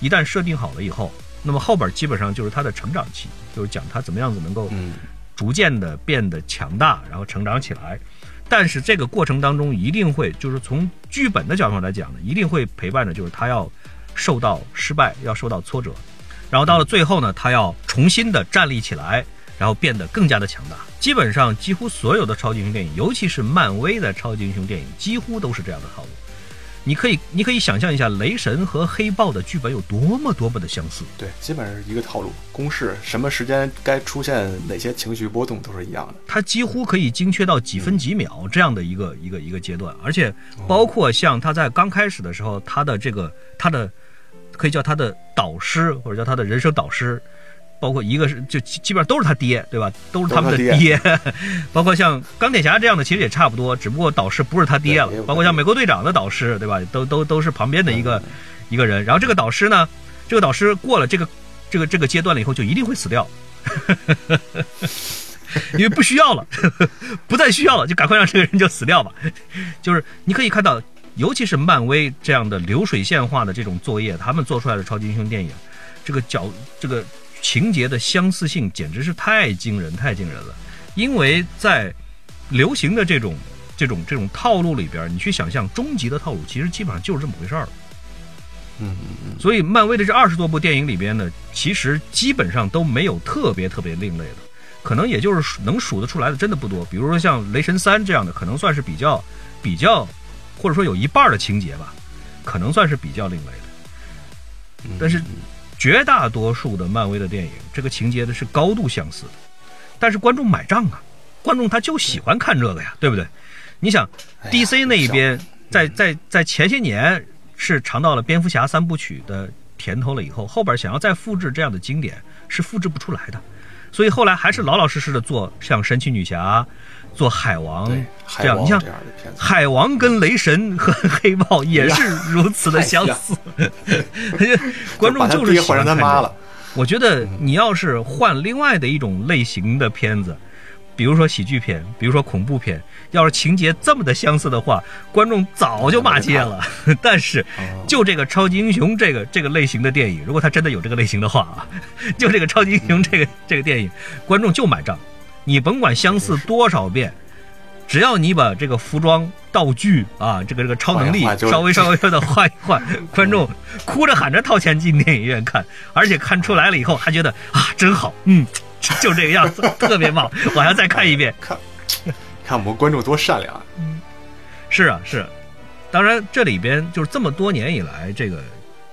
一旦设定好了以后，那么后边基本上就是他的成长期，就是讲他怎么样子能够嗯，逐渐的变得强大，然后成长起来。但是这个过程当中一定会，就是从剧本的角度上来讲呢，一定会陪伴着，就是他要受到失败，要受到挫折，然后到了最后呢，他要重新的站立起来，然后变得更加的强大。基本上几乎所有的超级英雄电影，尤其是漫威的超级英雄电影，几乎都是这样的套路。你可以，你可以想象一下，雷神和黑豹的剧本有多么多么的相似。对，基本上是一个套路，公式，什么时间该出现哪些情绪波动都是一样的。它几乎可以精确到几分几秒这样的一个一个一个阶段，而且包括像他在刚开始的时候，他的这个他的可以叫他的导师或者叫他的人生导师。包括一个是就基基本上都是他爹，对吧？都是他们的爹。包括像钢铁侠这样的，其实也差不多，只不过导师不是他爹了。包括像美国队长的导师，对吧？都都都是旁边的一个一个人。然后这个导师呢，这个导师过了这个这个这个阶段了以后，就一定会死掉，因为不需要了，不再需要了，就赶快让这个人就死掉吧。就是你可以看到，尤其是漫威这样的流水线化的这种作业，他们做出来的超级英雄电影，这个角这个。情节的相似性简直是太惊人，太惊人了。因为在流行的这种、这种、这种套路里边，你去想象终极的套路，其实基本上就是这么回事儿。嗯嗯嗯。所以，漫威的这二十多部电影里边呢，其实基本上都没有特别特别另类的，可能也就是能数得出来的，真的不多。比如说像《雷神三》这样的，可能算是比较、比较，或者说有一半的情节吧，可能算是比较另类的。但是。绝大多数的漫威的电影，这个情节的是高度相似的，但是观众买账啊，观众他就喜欢看这个呀，对。不对？你想，DC 那一边在在在前些年是尝到了蝙蝠侠三部曲的甜头了，以后后边想要再复制这样的经典是复制不出来的，所以后来还是老老实实的做像神奇女侠。做海王这样，你像海王跟雷神和黑豹也是如此的相似，观众就是喜欢看了。我觉得你要是换另外的一种类型的片子，比如说喜剧片，比如说恐怖片，要是情节这么的相似的话，观众早就骂街了。但是就这个超级英雄这个这个类型的电影，如果他真的有这个类型的话啊，就这个超级英雄这个这个电影，观众就买账。你甭管相似多少遍，只要你把这个服装、道具啊，这个这个超能力稍微稍微的换一换，观众哭着喊着掏钱进电影院看，而且看出来了以后还觉得啊真好，嗯，就这个样子，特别棒，我还要再看一遍。看，看我们观众多善良。嗯，是啊是，当然这里边就是这么多年以来这个。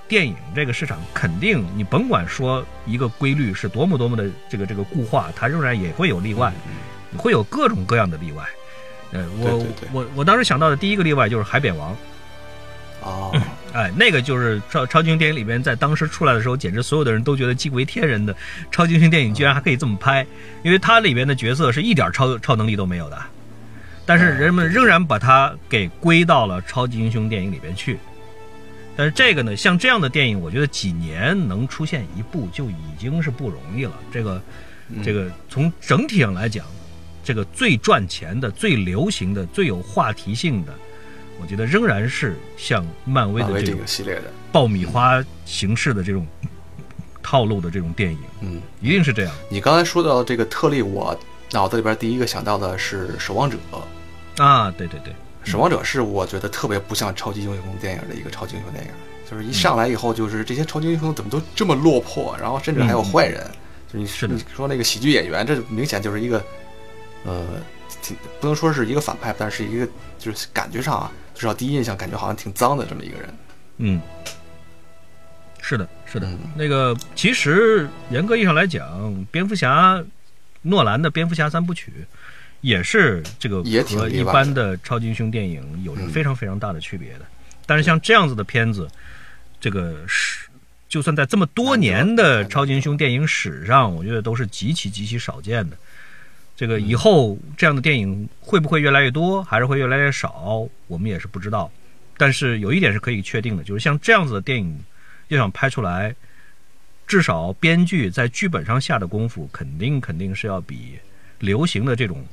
电影这个市场肯定，你甭管说一个规律是多么多么的这个这个固化，它仍然也会有例外，会有各种各样的例外。呃，我我我当时想到的第一个例外就是《海扁王》。哦，哎，那个就是超超级英雄电影里边，在当时出来的时候，简直所有的人都觉得惊为天人的超级英雄电影，居然还可以这么拍，因为它里边的角色是一点超超能力都没有的，但是人们仍然把它给归到了超级英雄电影里边去。但是这个呢，像这样的电影，我觉得几年能出现一部就已经是不容易了。这个，这个从整体上来讲，这个最赚钱的、最流行的、最有话题性的，我觉得仍然是像漫威的这个系列的爆米花形式的这种套路的这种电影。嗯，一定是这样。你刚才说到这个特例，我脑子里边第一个想到的是《守望者》啊，对对对。守望者是我觉得特别不像超级英雄电影的一个超级英雄电影，就是一上来以后就是这些超级英雄怎么都这么落魄，然后甚至还有坏人，就你是你说那个喜剧演员，这明显就是一个，呃，挺不能说是一个反派，但是一个就是感觉上啊，至少第一印象感觉好像挺脏的这么一个人。嗯，是的，是的，那个其实严格意义上来讲，蝙蝠侠，诺兰的蝙蝠侠三部曲。也是这个和一般的超级英雄电影有着非常非常大的区别的，但是像这样子的片子，这个是就算在这么多年的超级英雄电影史上，我觉得都是极其极其少见的。这个以后这样的电影会不会越来越多，还是会越来越少，我们也是不知道。但是有一点是可以确定的，就是像这样子的电影要想拍出来，至少编剧在剧本上下的功夫，肯定肯定是要比流行的这种。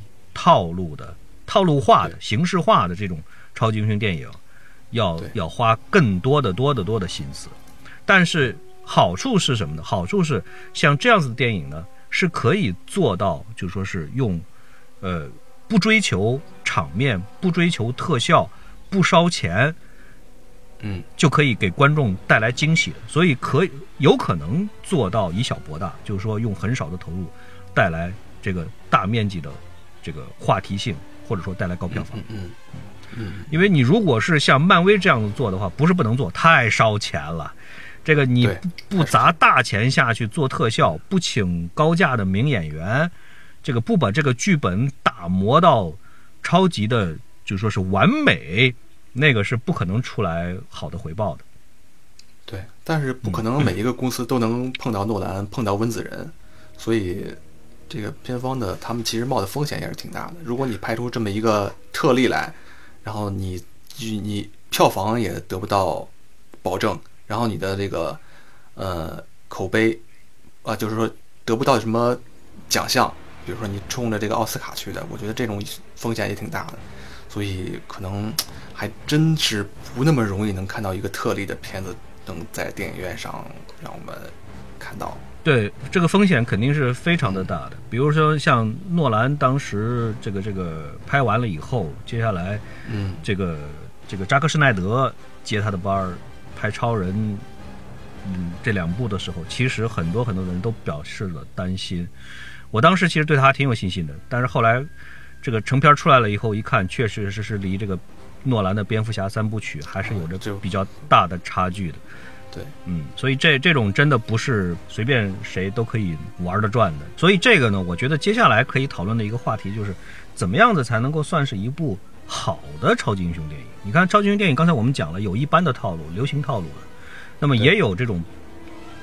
套路的、套路化的、形式化的这种超级英雄电影，要要花更多的、多的多的心思。但是好处是什么呢？好处是像这样子的电影呢，是可以做到，就说是用，呃，不追求场面，不追求特效，不烧钱，嗯，就可以给观众带来惊喜。所以可以有可能做到以小博大，就是说用很少的投入带来这个大面积的这个话题性，或者说带来高票房。嗯嗯因为你如果是像漫威这样子做的话，不是不能做，太烧钱了。这个你不不砸大钱下去做特效，不请高价的名演员，这个不把这个剧本打磨到超级的，就说是完美，那个是不可能出来好的回报的。对，但是不可能每一个公司都能碰到诺兰，碰到温子仁，所以这个片方的他们其实冒的风险也是挺大的。如果你拍出这么一个特例来，然后你你票房也得不到保证，然后你的这个呃口碑啊、就是说得不到什么奖项，比如说你冲着这个奥斯卡去的，我觉得这种风险也挺大的。所以可能还真是不那么容易能看到一个特例的片子能在电影院上让我们看到。对这个风险肯定是非常的大的。比如说像诺兰当时这个这个拍完了以后，接下来嗯这个这个扎克施耐德接他的班儿拍超人，嗯，这两部的时候，其实很多很多人都表示了担心。我当时其实对他还挺有信心的，但是后来这个成片出来了以后，一看确实是是离这个诺兰的蝙蝠侠三部曲还是有着比较大的差距的。对，嗯，所以这这种真的不是随便谁都可以玩得转的。所以这个呢，我觉得接下来可以讨论的一个话题就是，怎么样子才能够算是一部好的超级英雄电影？你看超级英雄电影，刚才我们讲了有一般的套路、流行套路的，那么也有这种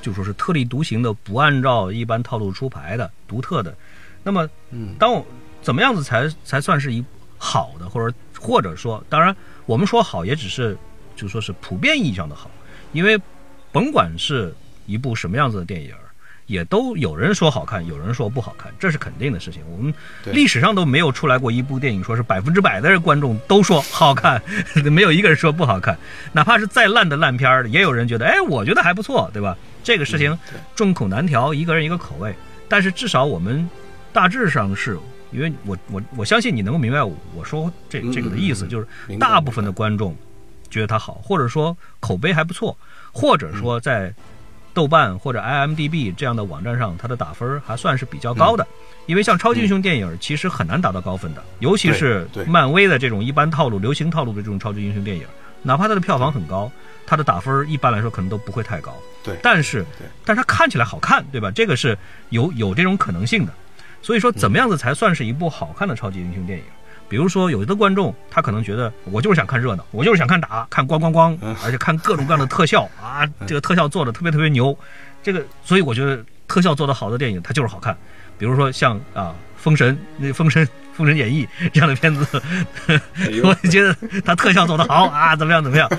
就说是特立独行的、不按照一般套路出牌的、独特的。那么嗯当我怎么样子才才算是一好的，或者或者说，当然我们说好也只是就说是普遍意义上的好，因为甭管是一部什么样子的电影，也都有人说好看，有人说不好看，这是肯定的事情。我们历史上都没有出来过一部电影说是百分之百的观众都说好看，没有一个人说不好看，哪怕是再烂的烂片儿，也有人觉得哎，我觉得还不错，对吧？这个事情众口难调，一个人一个口味。但是至少我们大致上是，因为我我我相信你能够明白我我说这这个的意思，就是大部分的观众觉得它好，或者说口碑还不错，或者说在豆瓣或者 IMDB 这样的网站上，它的打分还算是比较高的。嗯因为像超级英雄电影其实很难达到高分的，尤其是漫威的这种一般套路、流行套路的这种超级英雄电影，哪怕它的票房很高，它的打分一般来说可能都不会太高。对，但是对，但是它看起来好看，对吧？这个是有有这种可能性的。所以说，怎么样子才算是一部好看的超级英雄电影？比如说，有的观众他可能觉得，我就是想看热闹，我就是想看打，看咣咣咣，而且看各种各样的特效 啊，这个特效做的特别特别牛。这个，所以我觉得特效做的好的电影，它就是好看。比如说像啊，《封神》那《封神》《封神演义》这样的片子，哎 我就觉得它特效做得好啊，怎么样怎么样，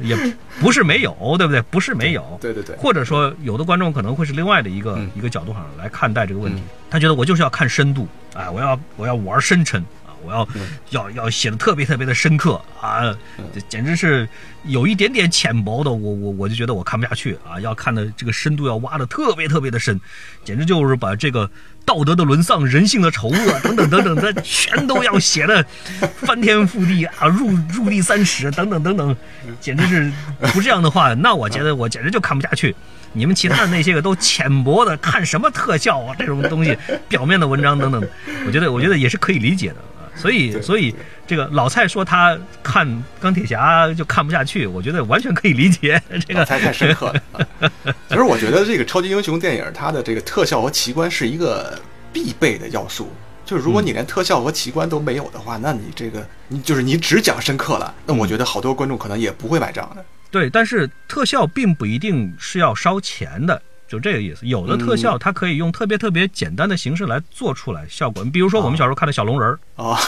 也不是没有，对不对？不是没有，对对对，或者说有的观众可能会是另外的一个、嗯。一个角度上来看待这个问题，他觉得我就是要看深度，啊，我要我要玩深沉。啊，我要、要要写的特别特别的深刻啊，这简直是有一点点浅薄的，我我我就觉得我看不下去啊，要看的这个深度要挖的特别特别的深，简直就是把这个道德的沦丧、人性的丑恶 等等等等的全都要写的翻天覆地啊，入入地三尺等等等等，简直是不这样的话，那我觉得我简直就看不下去。你们其他的那些个都浅薄的，看什么特效啊，这种东西，表面的文章等等，我觉得我觉得也是可以理解的。所以所以这个老蔡说他看钢铁侠就看不下去，我觉得完全可以理解。这个太太深刻了。啊 其实我觉得这个超级英雄电影，它的这个特效和奇观是一个必备的要素。就是如果你连特效和奇观都没有的话，那你这个你就是你只讲深刻了，那我觉得好多观众可能也不会买账的。对，但是特效并不一定是要烧钱的，就这个意思。有的特效它可以用特别特别简单的形式来做出来效果。你比如说我们小时候看的小龙人儿，啊，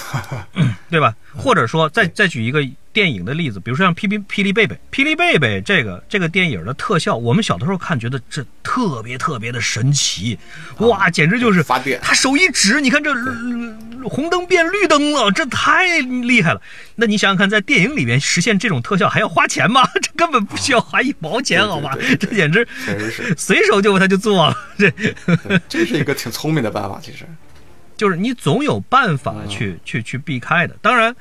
对吧？或者说再再举一个电影的例子，比如说像霹雳霹雳贝贝，霹雳贝贝这个这个电影的特效，我们小的时候看觉得这特别特别的神奇，哇，简直就是发电他手一指，你看这、呃红灯变绿灯了，这太厉害了。那你想想看，在电影里面实现这种特效还要花钱吗？这根本不需要花一毛钱，好吧？这简直随手就他就做了，这这是一个挺聪明的办法，其实。就是你总有办法去、去去避开的。当然，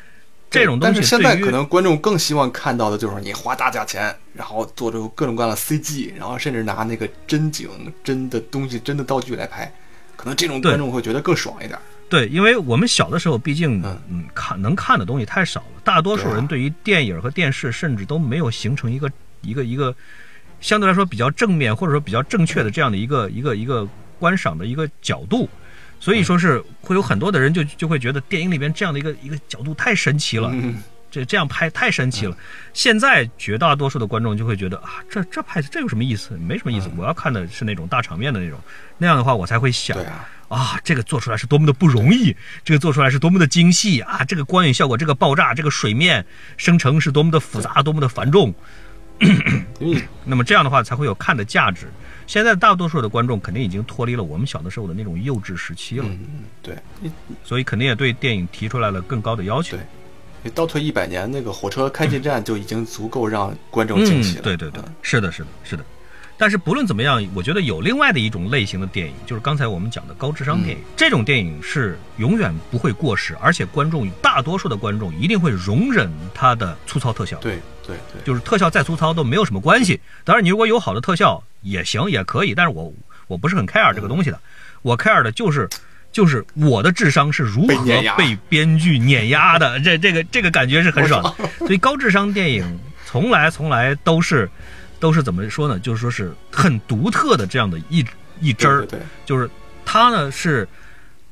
这种东西但是现在可能观众更希望看到的就是你花大价钱，然后做出各种各样的 CG，然后甚至拿那个真景、真的东西、真的道具来拍，可能这种观众会觉得更爽一点。对，因为我们小的时候，毕竟嗯嗯看能看的东西太少了，大多数人对于电影和电视甚至都没有形成一个一个一个相对来说比较正面或者说比较正确的这样的一个一个一个观赏的一个角度，所以说是会有很多的人就就会觉得电影里边这样的一个一个角度太神奇了，嗯，这这样拍太神奇了。现在绝大多数的观众就会觉得啊，这这拍这有什么意思？没什么意思。我要看的是那种大场面的那种，那样的话我才会想啊，啊，这个做出来是多么的不容易，这个做出来是多么的精细啊，这个光影效果，这个爆炸，这个水面生成是多么的复杂，多么的繁重。那么这样的话才会有看的价值。现在大多数的观众肯定已经脱离了我们小的时候的那种幼稚时期了，嗯，对，你所以肯定也对电影提出来了更高的要求对。你倒退一百年，那个火车开进站就已经足够让观众惊喜了。嗯。对对对嗯，是的，是的，是的。但是不论怎么样，我觉得有另外的一种类型的电影，就是刚才我们讲的高智商电影。这种电影是永远不会过时，而且观众大多数的观众一定会容忍它的粗糙特效。对对对，就是特效再粗糙都没有什么关系。当然，你如果有好的特效也行，也可以，但是我我不是很 care 这个东西的，我 care 的就是就是我的智商是如何被编剧碾压的，这这个这个感觉是很爽的。所以高智商电影从来从来都是都是怎么说呢？就是说是很独特的这样的一一支儿就是它呢是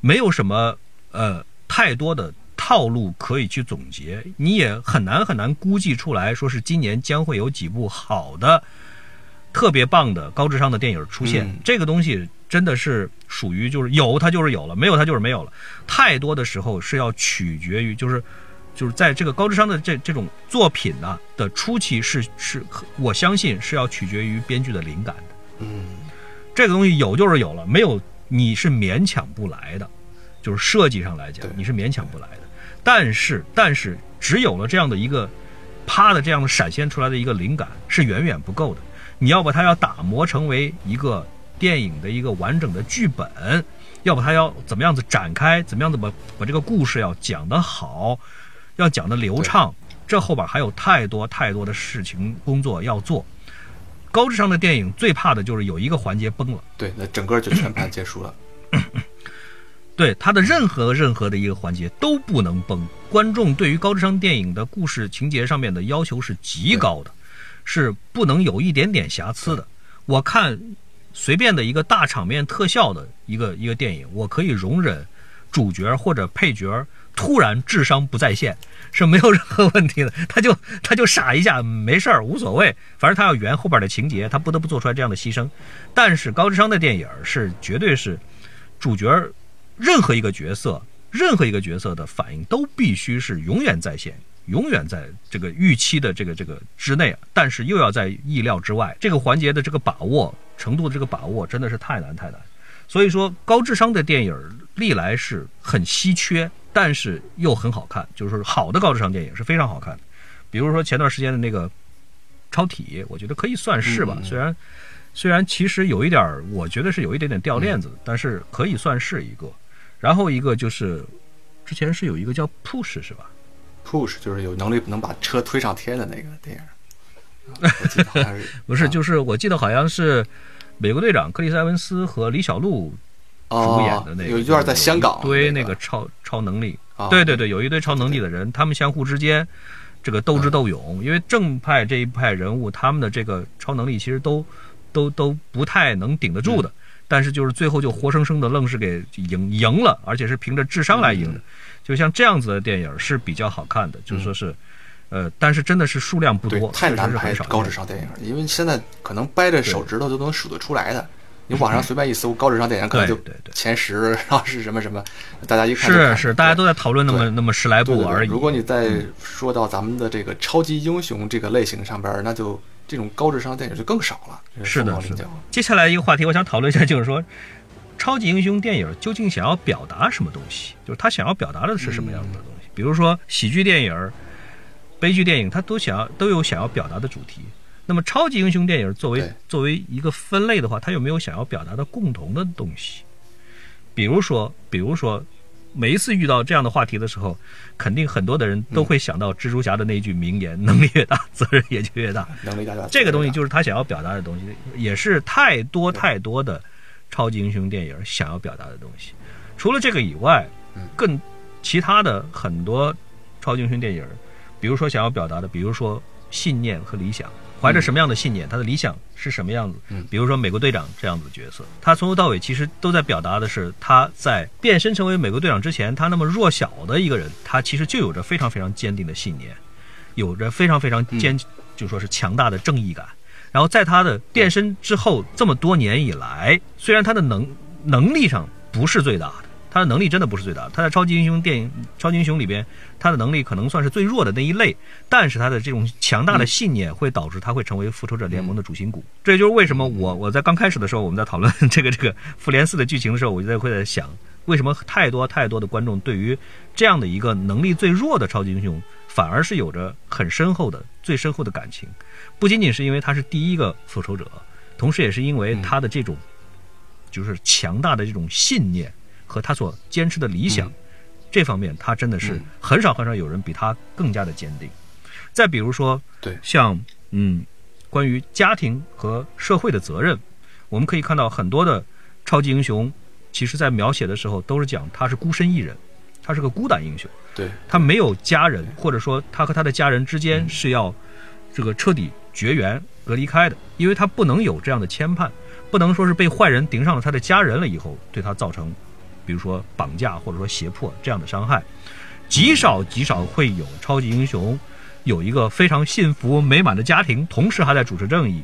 没有什么呃太多的套路可以去总结，你也很难很难估计出来说是今年将会有几部好的、特别棒的高智商的电影出现。嗯这个东西真的是属于就是有它就是有了，没有它就是没有了。太多的时候是要取决于就是。就是在这个高智商的这这种作品呢、的初期是是，我相信是要取决于编剧的灵感的。嗯，这个东西有就是有了，没有你是勉强不来的，就是设计上来讲你是勉强不来的。但是但是只有了这样的一个啪的这样的闪现出来的一个灵感是远远不够的，你要把它要打磨成为一个电影的一个完整的剧本，要把它要怎么样子展开，怎么样子把把这个故事要讲得好，要讲得流畅，这后边还有太多太多的事情工作要做。高智商的电影最怕的就是有一个环节崩了，对，那整个就全盘结束了。对它的任何任何的一个环节都不能崩。观众对于高智商电影的故事情节上面的要求是极高的，是不能有一点点瑕疵的。我看随便的一个大场面特效的一个一个电影，我可以容忍主角或者配角突然智商不在线是没有任何问题的，他就他就傻一下没事儿无所谓，反正他要圆后边的情节，他不得不做出来这样的牺牲。但是高智商的电影是绝对是主角任何一个角色，任何一个角色的反应都必须是永远在线，永远在这个预期的这个这个之内，但是又要在意料之外。这个环节的这个把握程度的这个把握真的是太难太难。所以说，高智商的电影历来是很稀缺，但是又很好看，就是说好的高智商电影是非常好看的。比如说前段时间的那个《超体》，我觉得可以算是吧，嗯虽然虽然其实有一点儿，我觉得是有一点点掉链子，但是可以算是一个。然后一个就是之前是有一个叫 Push 是吧？Push 就是有能力能把车推上天的那个电影，不是，啊。就是我记得好像是美国队长克里斯埃文斯和李小璐主演的那个，哦有一段在香港堆那那个。个超超能力，啊。对对对，有一堆超能力的人，他们相互之间这个斗智斗勇，因为正派这一派人物，他们的这个超能力其实都都都不太能顶得住的，但是就是最后就活生生的愣是给赢赢了，而且是凭着智商来赢的，就像这样子的电影是比较好看的，就是说是。呃，但是真的是数量不多，太难拍高智商电影，因为现在可能掰着手指头都能数得出来的，你网上随便一搜高智商电影，可能就对对对。前十，然后是什么什么，大家一看是是，大家都在讨论那么那么十来。部而已。如果你再说到咱们的这个超级英雄这个类型上边儿，那就这种高智商电影就更少了。是的是的。接下来一个话题，我想讨论一下，就是说，超级英雄电影究竟想要表达什么东西？就是他想要表达的是什么样的东西？比如说喜剧电影、悲剧电影，他都想要都有想要表达的主题。那么超级英雄电影作为作为一个分类的话，它有没有想要表达的共同的东西？比如说，比如说，每一次遇到这样的话题的时候，肯定很多的人都会想到蜘蛛侠的那句名言：“能力越大，责任也就越大。”能力大大。这个东西就是他想要表达的东西，也是太多太多的超级英雄电影想要表达的东西。除了这个以外，更其他的很多超级英雄电影，比如说想要表达的，比如说信念和理想，怀着什么样的信念，他的理想是什么样子？嗯比如说美国队长这样子的角色，他从头到尾其实都在表达的是他在变身成为美国队长之前，他那么弱小的一个人，他其实就有着非常非常坚定的信念，有着非常非常坚，就说是强大的正义感。然后在他的变身之后这么多年以来，虽然他的能能力上不是最大的，他的能力真的不是最大，他在超级英雄电影、超级英雄里边，他的能力可能算是最弱的那一类，但是他的这种强大的信念会导致他会成为复仇者联盟的主心骨。这也就是为什么我我在刚开始的时候，我们在讨论这个这个复联四的剧情的时候，我就在会在想，为什么太多太多的观众对于这样的一个能力最弱的超级英雄，反而是有着很深厚的、最深厚的感情，不仅仅是因为他是第一个复仇者，同时也是因为他的这种就是强大的这种信念和他所坚持的理想，这方面他真的是嗯。很少很少有人比他更加的坚定。再比如说，对。像嗯，关于家庭和社会的责任，我们可以看到很多的超级英雄，其实在描写的时候都是讲他是孤身一人，他是个孤胆英雄。对。他没有家人，或者说他和他的家人之间是要这个彻底绝缘、隔离开的，因为他不能有这样的牵绊，不能说是被坏人盯上了他的家人了以后，对他造成，比如说绑架或者说胁迫这样的伤害，极少极少会有超级英雄有一个非常幸福美满的家庭，同时还在主持正义。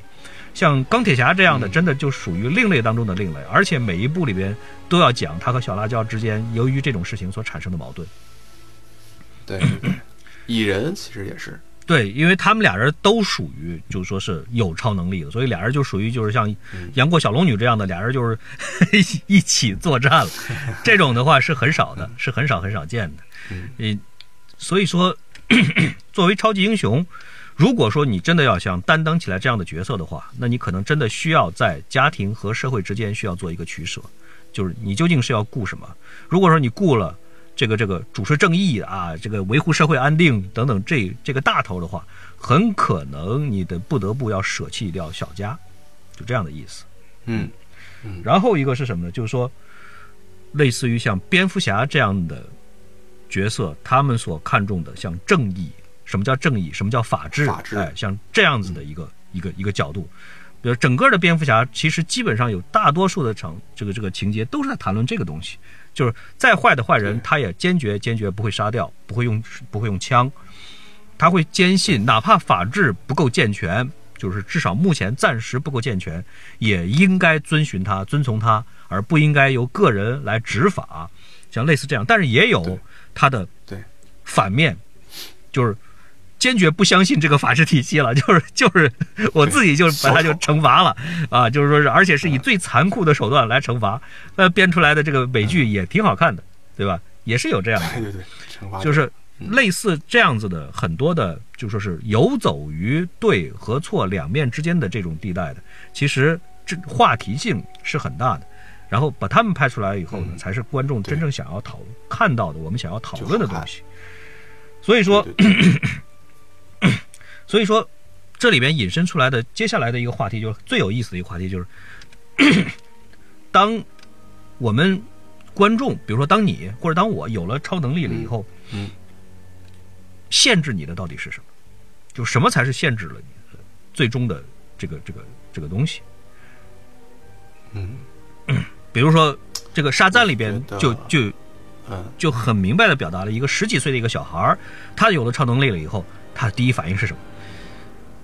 像钢铁侠这样的，真的就属于另类当中的另类，而且每一部里边都要讲他和小辣椒之间由于这种事情所产生的矛盾。对 蚁人其实也是，对，因为他们俩人都属于，就是说是有超能力的，所以俩人就属于就是像杨过小龙女这样的，俩人就是 一起作战了。这种的话是很少的，是很少很少见的。嗯，所以说，作为超级英雄，如果说你真的要想担当起来这样的角色的话，那你可能真的需要在家庭和社会之间需要做一个取舍，就是你究竟是要顾什么？如果说你顾了。这个这个主持正义啊，这个维护社会安定等等这这个大头的话，很可能你的不得不要舍弃掉小家，就这样的意思。嗯然后一个是什么呢？就是说，类似于像蝙蝠侠这样的角色，他们所看重的像正义，什么叫正义？什么叫法治？法治哎，像这样子的一个、一个一个角度。比如整个的蝙蝠侠，其实基本上有大多数的场这个这个情节都是在谈论这个东西，就是再坏的坏人，他也坚决坚决不会杀掉，不会用不会用枪，他会坚信，哪怕法治不够健全，就是至少目前暂时不够健全，也应该遵循它、遵从它，而不应该由个人来执法，像类似这样。但是也有他的对。反面，就是坚决不相信这个法治体系了，就是就是我自己就把它就惩罚了啊，就是说是，而且是以最残酷的手段来惩罚。那，编出来的这个美剧也挺好看的，对吧？也是有这样的。对对对，惩罚就是类似这样子的很多的，就说是游走于对和错两面之间的这种地带的，其实这话题性是很大的。然后把他们拍出来以后呢，嗯才是观众真正想要讨看到的，我们想要讨论的东西。所以说，所以说，这里边引申出来的接下来的一个话题，就是最有意思的一个话题，就是 当我们观众，比如说当你或者当我有了超能力了以后，嗯，限制你的到底是什么？就什么才是限制了你的最终的这个这个这个东西？嗯 比如说这个沙赞里边就就嗯就很明白的表达了一个十几岁的一个小孩儿，他有了超能力了以后，他第一反应是什么？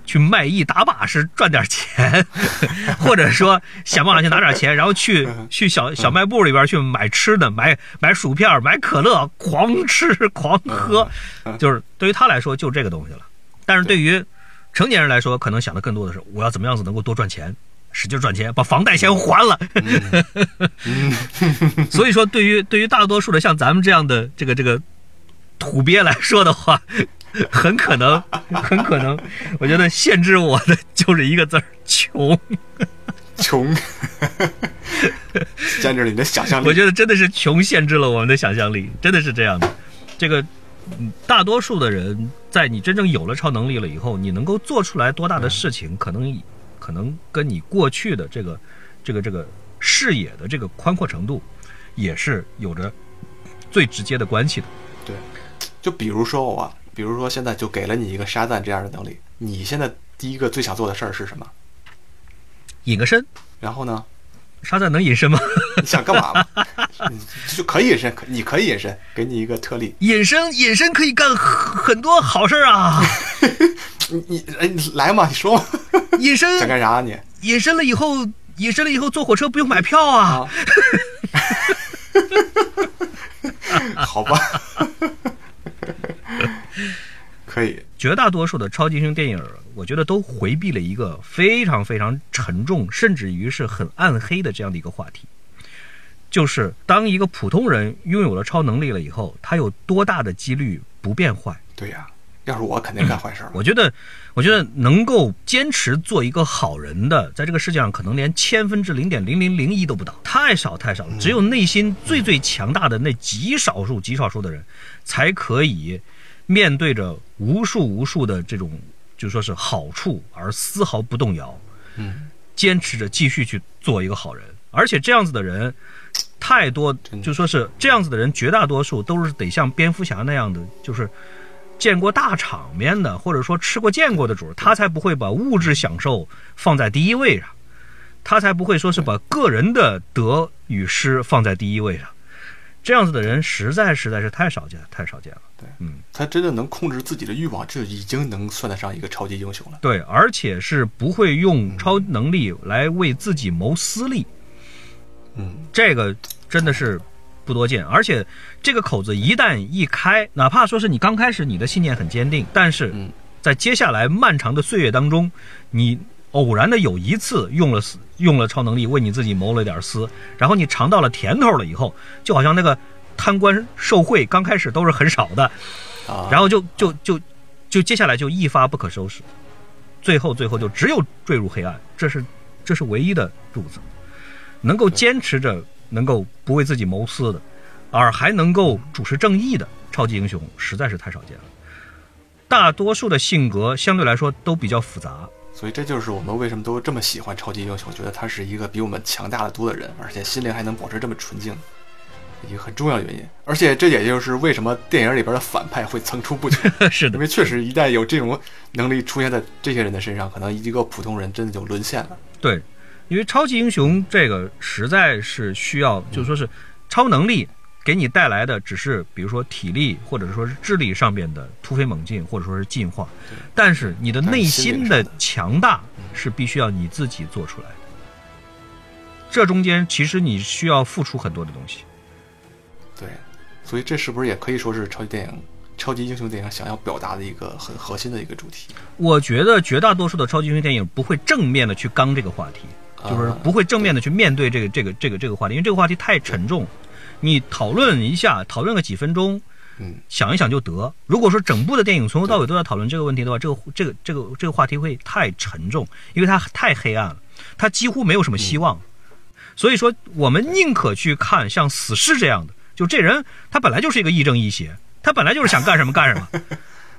去卖艺打把式赚点钱，或者说想办法去拿点钱，然后去去小小卖部里边去买吃的，买买薯片，买可乐，狂吃 狂喝，就是对于他来说就这个东西了。但是对于成年人来说，可能想的更多的是我要怎么样子能够多赚钱，使劲赚钱，把房贷先还了。所以说，对于对于大多数的像咱们这样的这个这个土鳖来说的话，很可能很可能，我觉得限制我的就是一个字儿穷。穷，限制了你的想象力。我觉得真的是穷限制了我们的想象力，真的是这样的。这个嗯大多数的人，在你真正有了超能力了以后，你能够做出来多大的事情，可能可能跟你过去的这个这个这个视野的这个宽阔程度，也是有着最直接的关系的。对，就比如说我，比如说现在就给了你一个沙赞这样的能力，你现在第一个最想做的事儿是什么？隐个身，然后呢？沙赞能隐身吗？你想干嘛嘛？你就可以隐身，可你可以隐身，给你一个特例。隐身隐身可以干很很多好事儿啊！你你哎，你来嘛，你说嘛，隐身想干啥啊你？隐身了以后，隐身了以后坐火车不用买票啊！啊，好吧，可以。绝大多数的超级英雄电影，我觉得都回避了一个非常非常沉重，甚至于是很暗黑的这样的一个话题，就是当一个普通人拥有了超能力了以后，他有多大的几率不变坏？对呀，要是我肯定干坏事。我觉得，我觉得能够坚持做一个好人的，在这个世界上可能连千分之零点零零零一都不到，太少太少了。只有内心最最强大的那极少数极少数的人，才可以面对着无数无数的这种，就说是好处而丝毫不动摇，嗯，坚持着继续去做一个好人。而且这样子的人太多，就说是这样子的人，绝大多数都是得像蝙蝠侠那样的，就是见过大场面的，或者说吃过见过的主，他才不会把物质享受放在第一位上，他才不会说是把个人的得与失放在第一位上。这样子的人实在实在是太少见，太少见了。对，嗯，他真的能控制自己的欲望，这已经能算得上一个超级英雄了。对，而且是不会用超能力来为自己谋私利。嗯，这个真的是不多见，而且这个口子一旦一开，哪怕说是你刚开始你的信念很坚定，但是嗯。在接下来漫长的岁月当中，你偶然的有一次用了用了超能力为你自己谋了点私，然后你尝到了甜头了以后，就好像那个贪官受贿刚开始都是很少的，啊，然后就就就就接下来就一发不可收拾，最后最后就只有坠入黑暗，这是这是唯一的路子。能够坚持着，能够不为自己谋私的，而还能够主持正义的超级英雄，实在是太少见了。大多数的性格相对来说都比较复杂，所以这就是我们为什么都这么喜欢超级英雄，觉得他是一个比我们强大的多的人，而且心灵还能保持这么纯净，一个很重要的原因。而且这也就是为什么电影里边的反派会层出不穷，是的因，为确实一旦有这种能力出现在这些人的身上，可能一个普通人真的就沦陷了。对，因为超级英雄这个实在是需要，就说是超能力给你带来的只是比如说体力或者说是智力上面的突飞猛进，或者说是进化，但是你的内心的强大是必须要你自己做出来的。这中间其实你需要付出很多的东西。对，所以这是不是也可以说是超级电影、超级英雄电影想要表达的一个很核心的一个主题？我觉得绝大多数的超级英雄电影不会正面的去刚这个话题，就是不会正面的去面对这个这个这个这个话题，因为这个话题太沉重。你讨论一下，讨论个几分钟，嗯，想一想就得。如果说整部的电影从头到尾都在讨论这个问题的话，这个这个这个这个话题会太沉重，因为它太黑暗了，它几乎没有什么希望。所以说，我们宁可去看像死侍这样的，就这人他本来就是一个亦正亦邪，他本来就是想干什么干什么。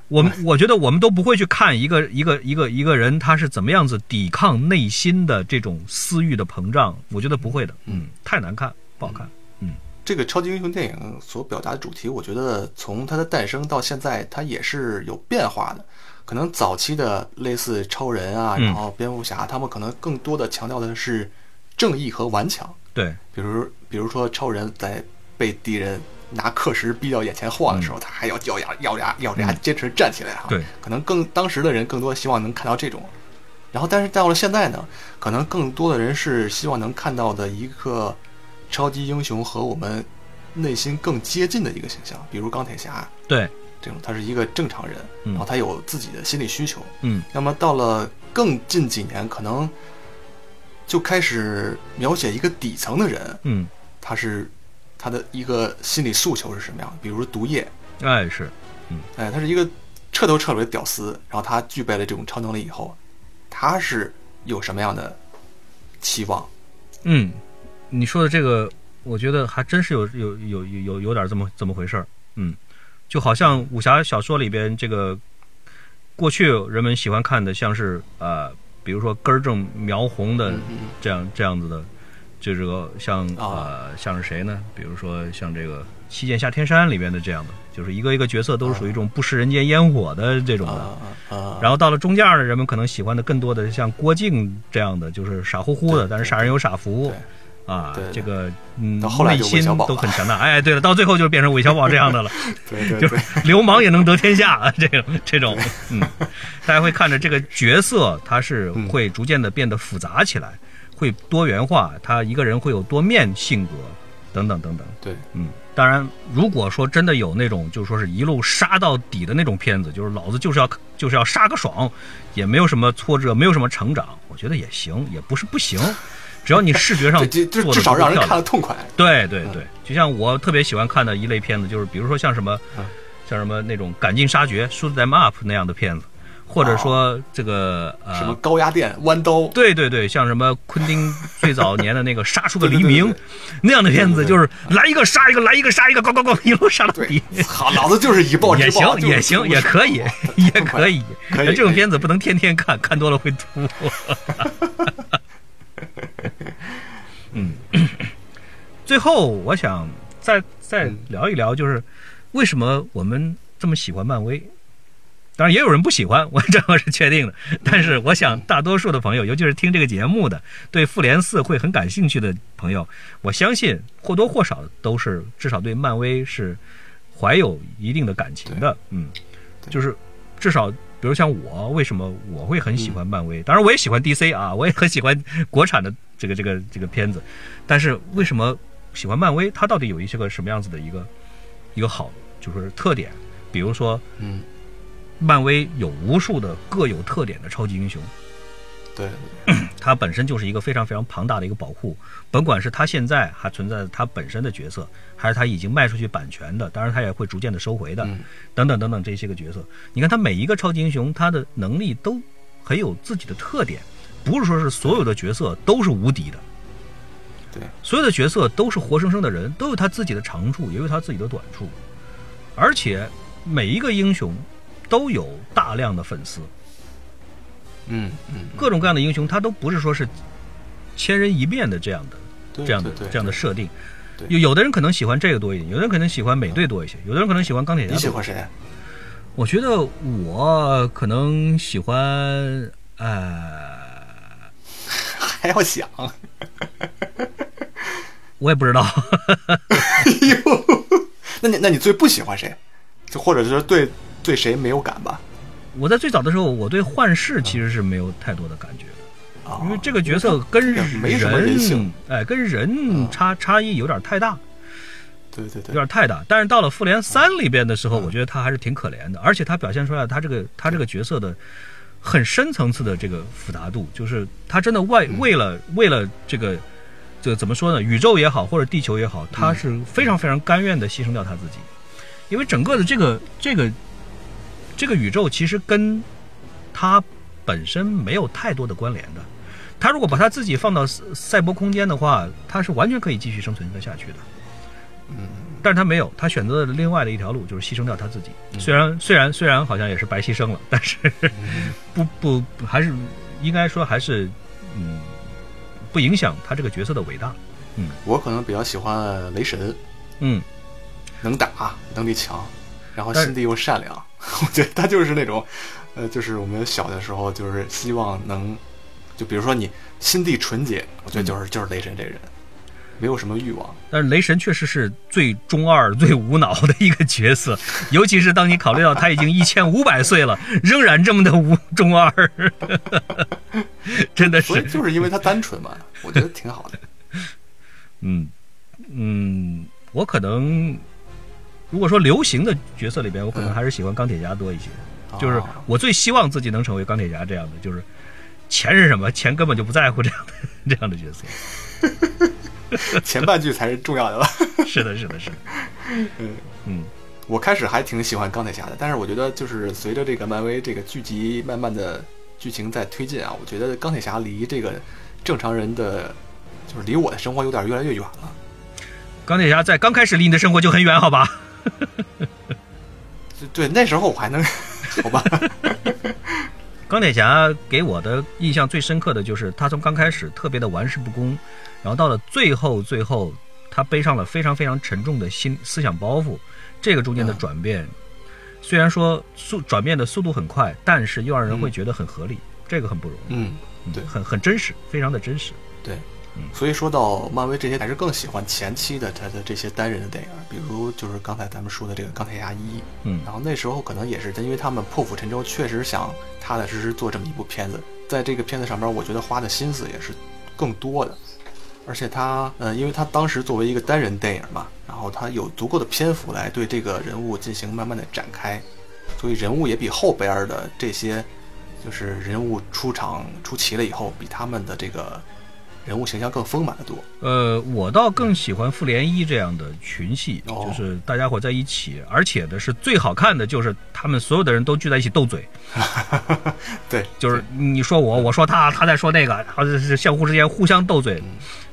我们我觉得我们都不会去看一个一个一个一个人他是怎么样子抵抗内心的这种私欲的膨胀，我觉得不会的，嗯，太难看，不好看。嗯这个超级英雄电影所表达的主题，我觉得从它的诞生到现在，它也是有变化的。可能早期的类似超人啊，嗯然后蝙蝠侠，他们可能更多的强调的是正义和顽强。对，比如，比如说超人在被敌人拿课时逼到眼前晃的时候，他还要咬牙咬牙咬着牙坚持站起来哈。对，可能更当时的人更多希望能看到这种，然后但是到了现在呢，可能更多的人是希望能看到的一个超级英雄和我们内心更接近的一个形象，比如钢铁侠对，这种，他是一个正常人，嗯。然后他有自己的心理需求。嗯。那么到了更近几年，可能就开始描写一个底层的人，嗯，他是他的一个心理诉求是什么样的？比如毒液，哎是，嗯哎，他是一个彻头彻尾的屌丝，然后他具备了这种超能力以后，他是有什么样的期望？嗯，你说的这个，我觉得还真是有有有有有有点这么这么回事儿。嗯，就好像武侠小说里边这个，过去人们喜欢看的，像是呃，比如说根正苗红的这样这样子的，就这个像啊。呃像是谁呢？比如说像这个《七剑下天山》里边的这样的，就是一个一个角色都是属于一种不食人间烟火的这种的。啊啊，然后到了中间呢，人们可能喜欢的更多的像郭靖这样的，就是傻乎乎的，但是傻人有傻福。对。啊这个嗯，内心都很强大。哎，对了，到最后就变成韦小宝这样的了，对对对。就是流氓也能得天下啊，这种这种，嗯，大家会看着这个角色，他是嗯。会逐渐的变得复杂起来，会多元化，他一个人会有多面性格，等等等等。对，嗯，当然，如果说真的有那种就是说是一路杀到底的那种片子，就是老子就是要就是要杀个爽，也没有什么挫折，没有什么成长，我觉得也行，也不是不行，只要你视觉上 做的就至少让人看漂亮。得痛快。对对对，就像我特别喜欢看的一类片子，就是比如说像什么嗯，像什么那种赶尽杀绝、shoot them up 那样的片子，或者说这个呃什么高压电、弯刀，对对对，像什么昆汀最早年的那个《杀出个黎明那样的片子，就是来一个杀一个，来一个杀一个，咣咣咣，一路杀到底，。好，老子就是以暴也制暴，行，也行，也可以，也可以。可以这种片子不能天天看，看多了会吐。嗯，最后我想再再嗯聊一聊，就是为什么我们这么喜欢漫威？当然也有人不喜欢，我 这我是确定的。但是我想，大多数的朋友，尤其是听这个节目的，对复联四会很感兴趣的朋友，我相信或多或少都是至少对漫威是怀有一定的感情的。嗯，就是至少，比如像我，为什么我会很喜欢漫威？当然，我也喜欢 DC 啊，我也很喜欢国产的这个这个这个片子。但是为什么喜欢漫威？它到底有一些个什么样子的一个一个好，就是特点？比如说，嗯，漫威有无数的各有特点的超级英雄，对，它本身就是一个非常非常庞大的一个保护，甭管是它现在还存在它本身的角色，还是它已经卖出去版权的，当然它也会逐渐的收回的，嗯。等等等等这些个角色。你看，它每一个超级英雄，他的能力都很有自己的特点，不是说是所有的角色都是无敌的，对，所有的角色都是活生生的人，都有他自己的长处，也有他自己的短处，而且每一个英雄都有大量的粉丝，嗯嗯，各种各样的英雄，他都不是说是千人一面的这样的这样的这样的设定。有有的人可能喜欢这个多一点，有的人可能喜欢美队多一些，有的人可能喜欢钢铁侠。你喜欢？谁？我觉得我可能喜欢呃，还要想？我也不知道。哎呦，那你那你最不喜欢谁？就或者是对对谁没有感吧？我在最早的时候，我对幻视其实是没有太多的感觉的，啊，因为这个角色跟这个没什么人性，哎，跟人差差异有点太大。对对对。有，点太大。但是到了复联三里边的时嗯候，我觉得他还是挺可怜的，而且他表现出来他这个他这个角色的很深层次的这个复杂度，就是他真的为嗯。为了为了这个这个怎么说呢？宇宙也好，或者地球也好，他是非常非常甘愿的牺牲掉他自己，因为整个的这个这个这个宇宙其实跟他本身没有太多的关联的。他如果把他自己放到赛赛博空间的话，他是完全可以继续生存的下去的。嗯，但是他没有，他选择了另外的一条路，就是牺牲掉他自己。嗯虽然虽然虽然好像也是白牺牲了，但是 不不不还是应该说还是嗯不影响他这个角色的伟大。嗯我可能比较喜欢雷神，嗯，能打，能力强，然后心地又善良。我觉得他就是那种，呃，就是我们小的时候就是希望能，就比如说你心地纯洁，我觉得就是、就是雷神这个人。没有什么欲望。但是雷神确实是最中二、最无脑的一个角色，尤其是当你考虑到他已经一千五百岁了，仍然这么的无中二，真的所以是，就是因为他单纯嘛，我觉得挺好的。嗯嗯，我可能如果说流行的角色里边，我可能还是喜欢钢铁侠多一些。就是哦我最希望自己能成为钢铁侠这样的，就是钱是什么，钱根本就不在乎这样的 这样的角色。前半句才是重要的吧。是的，是的，是的。嗯嗯，我开始还挺喜欢钢铁侠的，但是我觉得就是随着这个漫威这个剧集慢慢的剧情在推进啊，我觉得钢铁侠离这个正常人的，就是离我的生活有点越来越远了。钢铁侠在刚开始离你的生活就很远，好吧？就 对，那时候我还能，好吧？钢铁侠给我的印象最深刻的就是他从刚开始特别的玩世不恭，然后到了最后最后，他背上了非常非常沉重的心思想包袱，这个中间的嗯转变，虽然说速转变的速度很快，但是又让人会觉得很合理，这个很不容易，嗯，对很很真实，非常的真实。对嗯。所以说到漫威这些，还是更喜欢前期的他的这些单人的电影，比如就是刚才咱们说的这个钢铁侠一，嗯。然后那时候可能也是因为他们破釜沉舟，确实想踏踏实实做这么一部片子，在这个片子上边，我觉得花的心思也是更多的，而且他，呃，因为他当时作为一个单人电影嘛，然后他有足够的篇幅来对这个人物进行慢慢的展开，所以人物也比后边的这些，就是人物出场出齐了以后，比他们的这个人物形象更丰满的多。呃，我倒更喜欢复联一这样的群戏，哦就是大家伙在一起，而且呢是最好看的，就是他们所有的人都聚在一起斗嘴，对，就是你说我，我说他，他在说那个，然后是相互之间互相斗嘴。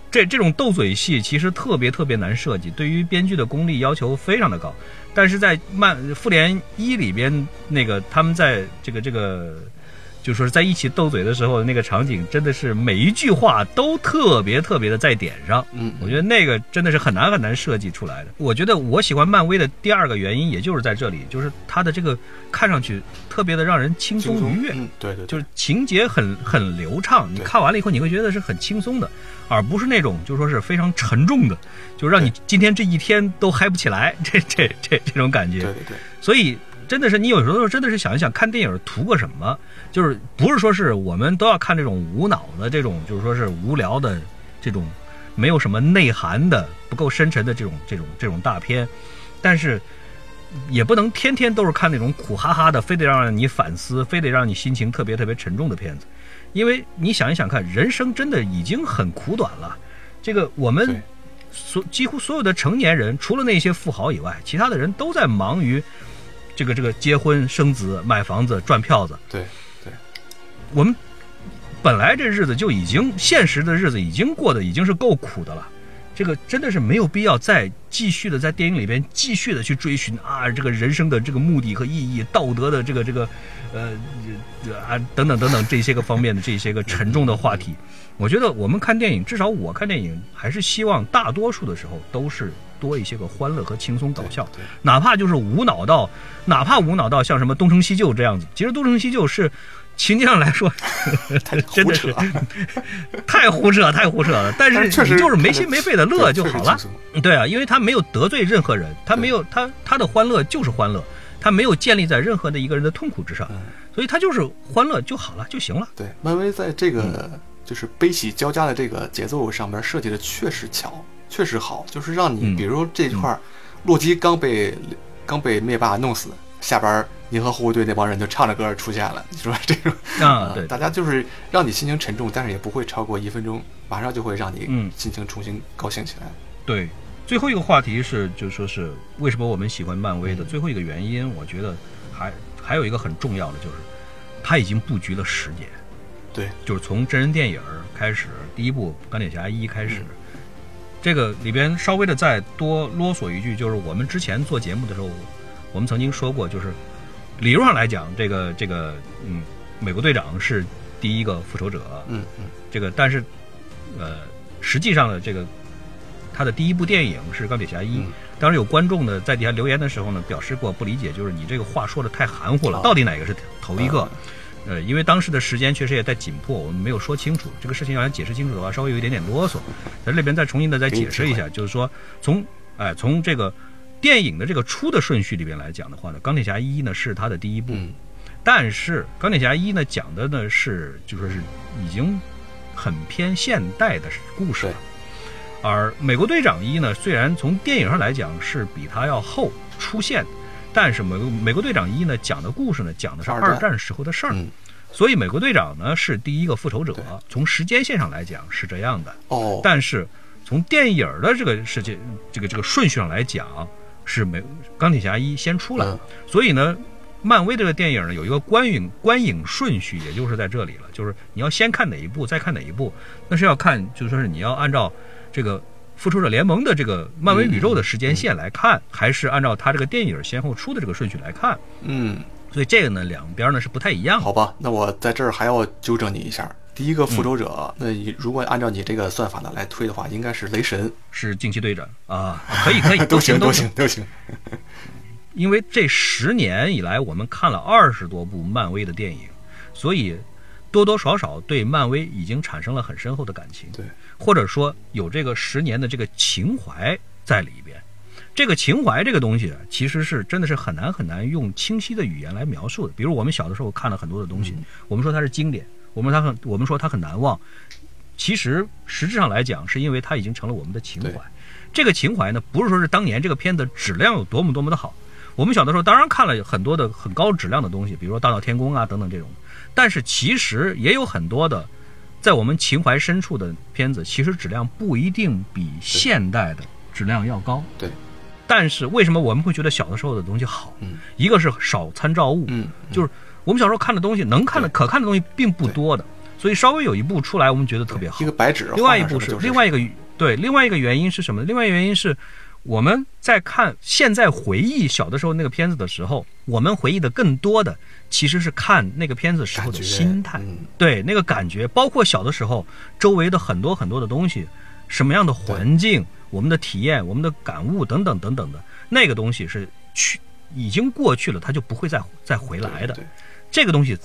这这种斗嘴戏其实特别特别难设计，对于编剧的功力要求非常的高。但是在漫复联一里边，那个他们在这个这个，就说是在一起斗嘴的时候，那个场景真的是每一句话都特别特别的在点上。嗯，我觉得那个真的是很难很难设计出来的。我觉得我喜欢漫威的第二个原因，也就是在这里，就是它的这个看上去特别的让人轻松愉悦，嗯，对对，对就是情节很很流畅，你看完了以后你会觉得是很轻松的，而不是那种就说是非常沉重的，就让你今天这一天都嗨不起来，这这这这种感觉。对对对，所以真的是你有时候真的是想一想，看电影图个什么？就是不是说是我们都要看这种无脑的这种，就是说是无聊的这种没有什么内涵的、不够深沉的这种这种这种大片，但是也不能天天都是看那种苦哈哈的，非得让你反思，非得让你心情特别特别沉重的片子。因为你想一想看，人生真的已经很苦短了。这个我们所几乎所有的成年人，除了那些富豪以外，其他的人都在忙于这个这个结婚、生子、买房子、赚票子。对对，我们本来这日子就已经现实的日子已经过得已经是够苦的了，这个真的是没有必要再继续的在电影里边继续的去追寻啊这个人生的这个目的和意义、道德的这个这个呃这啊等等等等这些个方面的这些个沉重的话题。我觉得我们看电影，至少我看电影还是希望大多数的时候都是多一些个欢乐和轻松搞笑。对，哪怕就是无脑到，哪怕无脑到像什么东成西就这样子，其实东成西就是情节上来说 太真的胡扯是，太胡扯，太胡扯了。但是你就是没心没肺的乐就好了。对啊，因为他没有得罪任何人，他没有他他的欢乐就是欢乐，他没有建立在任何的一个人的痛苦之上，嗯。所以他就是欢乐就好了就行了。对，漫威在这嗯。个就是悲喜交加的这个节奏上面设计的确实巧，确实好，就是让你，嗯比如说这块儿，洛基刚被刚被灭霸弄死，下边银河护卫队那帮人就唱着歌出现了，你说 这种啊，呃对，大家就是让你心情沉重，但是也不会超过一分钟，马上就会让你嗯。心情重新高兴起来。对，最后一个话题是，就说是为什么我们喜欢漫威的最后一个原因，我觉得还还有一个很重要的就是，他已经布局了十年，对，就是从真人电影开始，第一部《钢铁侠一》开始，嗯这个里边稍微的再多啰嗦一句，就是我们之前做节目的时候，我们曾经说过，就是理论上来讲，这个这个嗯，美国队长是第一个复仇者，嗯嗯，这个但是呃，实际上呢，这个他的第一部电影是《钢铁侠一》嗯。当时有观众呢在底下留言的时候呢，表示过不理解，就是你这个话说的太含糊了，啊到底哪个是头一个？嗯呃，因为当时的时间确实也在紧迫，我们没有说清楚。这个事情，要想解释清楚的话，稍微有一点点啰嗦，在这里边再重新的再解释一下，就是说从哎从这个电影的这个出的顺序里边来讲的话呢，钢铁侠一呢是它的第一部，嗯。但是钢铁侠一呢讲的呢是就说是已经很偏现代的故事了。而美国队长一呢，虽然从电影上来讲是比它要后出现，但是美美国队长一呢讲的故事呢讲的是二战。时候的事儿，嗯。所以美国队长呢是第一个复仇者，从时间线上来讲是这样的，哦，但是从电影的这个世界这个这个顺序上来讲，是美钢铁侠一先出来，嗯。所以呢。漫威这个电影呢，有一个观影观影顺序，也就是在这里了，就是你要先看哪一部，再看哪一部，那是要看，就是说是你要按照这个复仇者联盟的这个漫威宇宙的时间线来看，还是按照它这个电影先后出的这个顺序来看？嗯，所以这个呢，两边呢是不太一样的。好吧，那我在这儿还要纠正你一下。第一个复仇者，嗯那你如果按照你这个算法呢来推的话，应该是雷神，是惊奇队长啊，可以可以，都行都行都行。因为这十年以来，我们看了二十多部漫威的电影，所以多多少少对漫威已经产生了很深厚的感情，对，或者说有这个十年的这个情怀在里边。这个情怀这个东西，其实是真的是很难很难用清晰的语言来描述的。比如我们小的时候看了很多的东西，我们说它是经典，我们说它很，我们说它很难忘。其实实质上来讲，是因为它已经成了我们的情怀。这个情怀呢，不是说是当年这个片子质量有多么多么的好。我们小的时候当然看了很多的很高质量的东西，比如说《大闹天宫》啊等等这种，但是其实也有很多的在我们情怀深处的片子，其实质量不一定比现代的质量要高。对，但是为什么我们会觉得小的时候的东西好？嗯一个是少参照物，嗯，就是我们小时候看的东西，能看的可看的东西并不多的，所以稍微有一部出来，我们觉得特别好一。个白纸，另外一部是另外一个对，另外一个原因是什么？另外一个原因是我们在看现在回忆小的时候那个片子的时候，我们回忆的更多的其实是看那个片子时候的心态，嗯对那个感觉，包括小的时候周围的很多很多的东西，什么样的环境，我们的体验、我们的感悟等等等等的，那个东西是去已经过去了，它就不会再再回来的。这个东西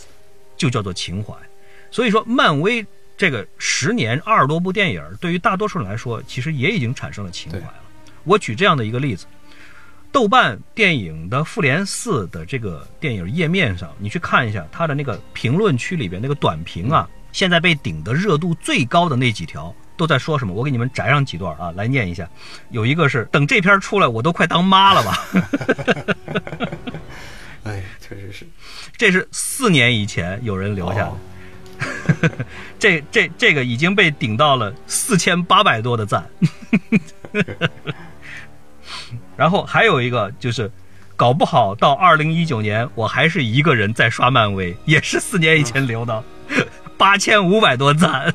就叫做情怀。所以说，漫威这个十年二十多部电影，对于大多数人来说，其实也已经产生了情怀了。我举这样的一个例子，豆瓣电影的《复联四》的这个电影页面上，你去看一下它的那个评论区里边那个短评啊，现在被顶的热度最高的那几条。都在说什么？我给你们摘上几段啊，来念一下。有一个是等这篇出来，我都快当妈了吧。哎，确实是。这是四年以前有人留下的，哦 这这这个已经被顶到了四千八百多的赞。然后还有一个就是，搞不好到二零一九年，我还是一个人在刷漫威，也是四年以前留的，八千五百多赞。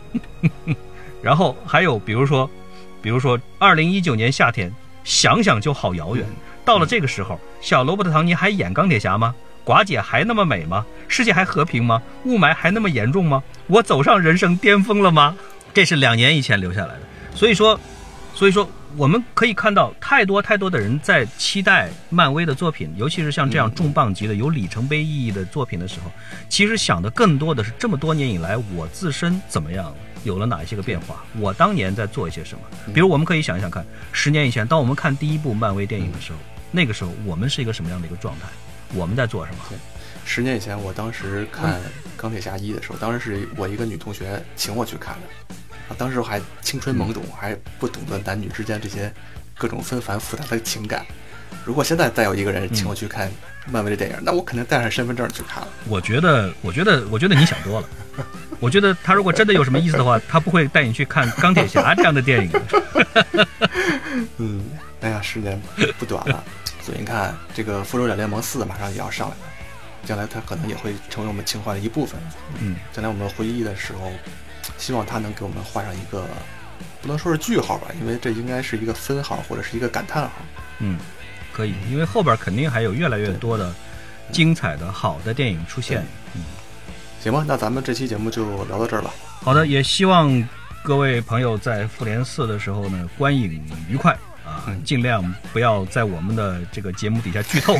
然后还有比如说，比如说二零一九年夏天，想想就好遥远。到了这个时候，小罗伯特·唐尼还演钢铁侠吗？寡姐还那么美吗？世界还和平吗？雾霾还那么严重吗？我走上人生巅峰了吗？这是两年以前留下来的。所以说，所以说我们可以看到太多太多的人在期待漫威的作品，尤其是像这样重磅级的、有里程碑意义的作品的时候，其实想的更多的是这么多年以来我自身怎么样。有了哪一些个变化？我当年在做一些什么？比如，我们可以想一想看，十年以前，当我们看第一部漫威电影的时候，那个时候我们是一个什么样的一个状态？我们在做什么？十年以前，我当时看《钢铁侠一》的时候，当时是我一个女同学请我去看的，啊，当时我还青春懵懂，还不懂得男女之间这些各种纷繁复杂的情感。如果现在再有一个人请我去看漫威的电影，那我肯定带上身份证去看了。我觉得，我觉得，我觉得你想多了。我觉得他如果真的有什么意思的话，他不会带你去看钢铁侠这样的电影。嗯，哎呀，时间不短了，所以你看，这个《复仇者联盟四》马上也要上来了，将来它可能也会成为我们情怀的一部分。嗯，将来我们回忆的时候，希望他能给我们画上一个，不能说是句号吧，因为这应该是一个分号或者是一个感叹号。嗯，可以，因为后边肯定还有越来越多的精彩的好的电影出现。嗯，行吧，那咱们这期节目就聊到这儿吧。好的，也希望各位朋友在复联四的时候呢，观影愉快啊！尽量不要在我们的这个节目底下剧透。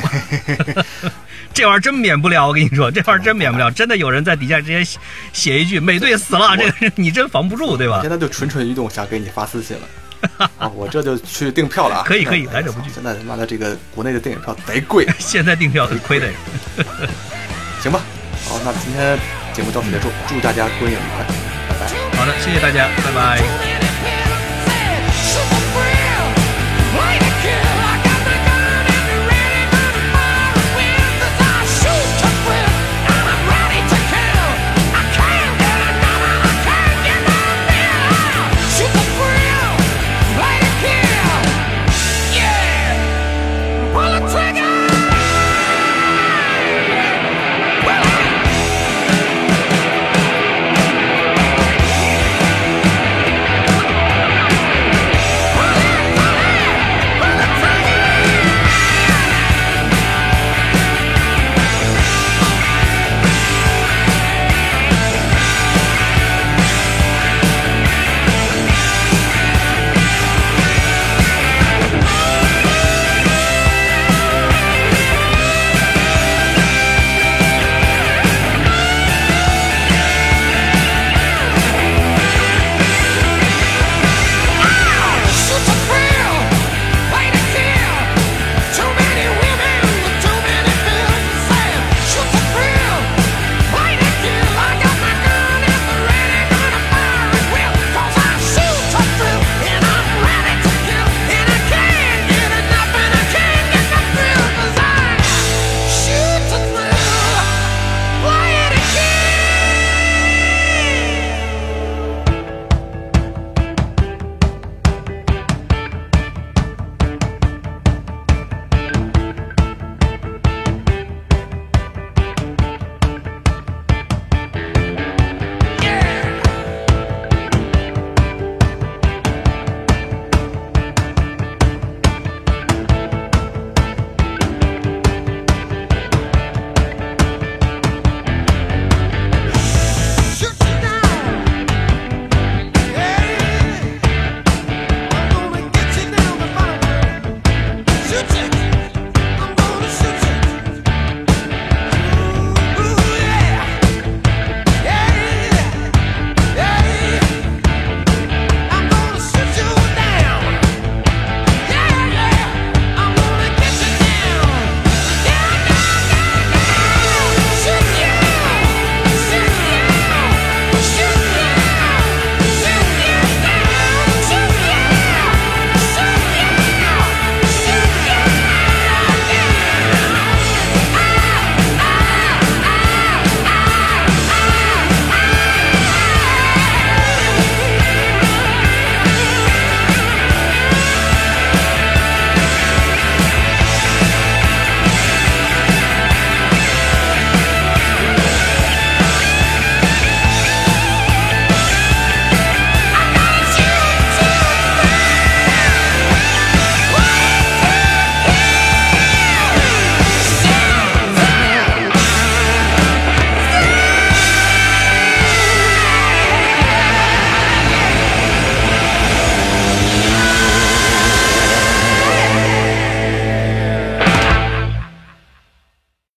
这玩意儿真免不了，我跟你说，这玩意儿真免不了。真的有人在底下直接写写一句“美队死了”，这个你真防不住，对吧？现在就蠢蠢欲动，想给你发私信了。啊，我这就去订票了啊！可以可以，来者不拒。现在他妈的这个国内的电影票贼贵，现在订票很亏的。行吧，好，那今天节目到此结束，祝大家观影愉快，拜拜。好的，谢谢大家，拜拜。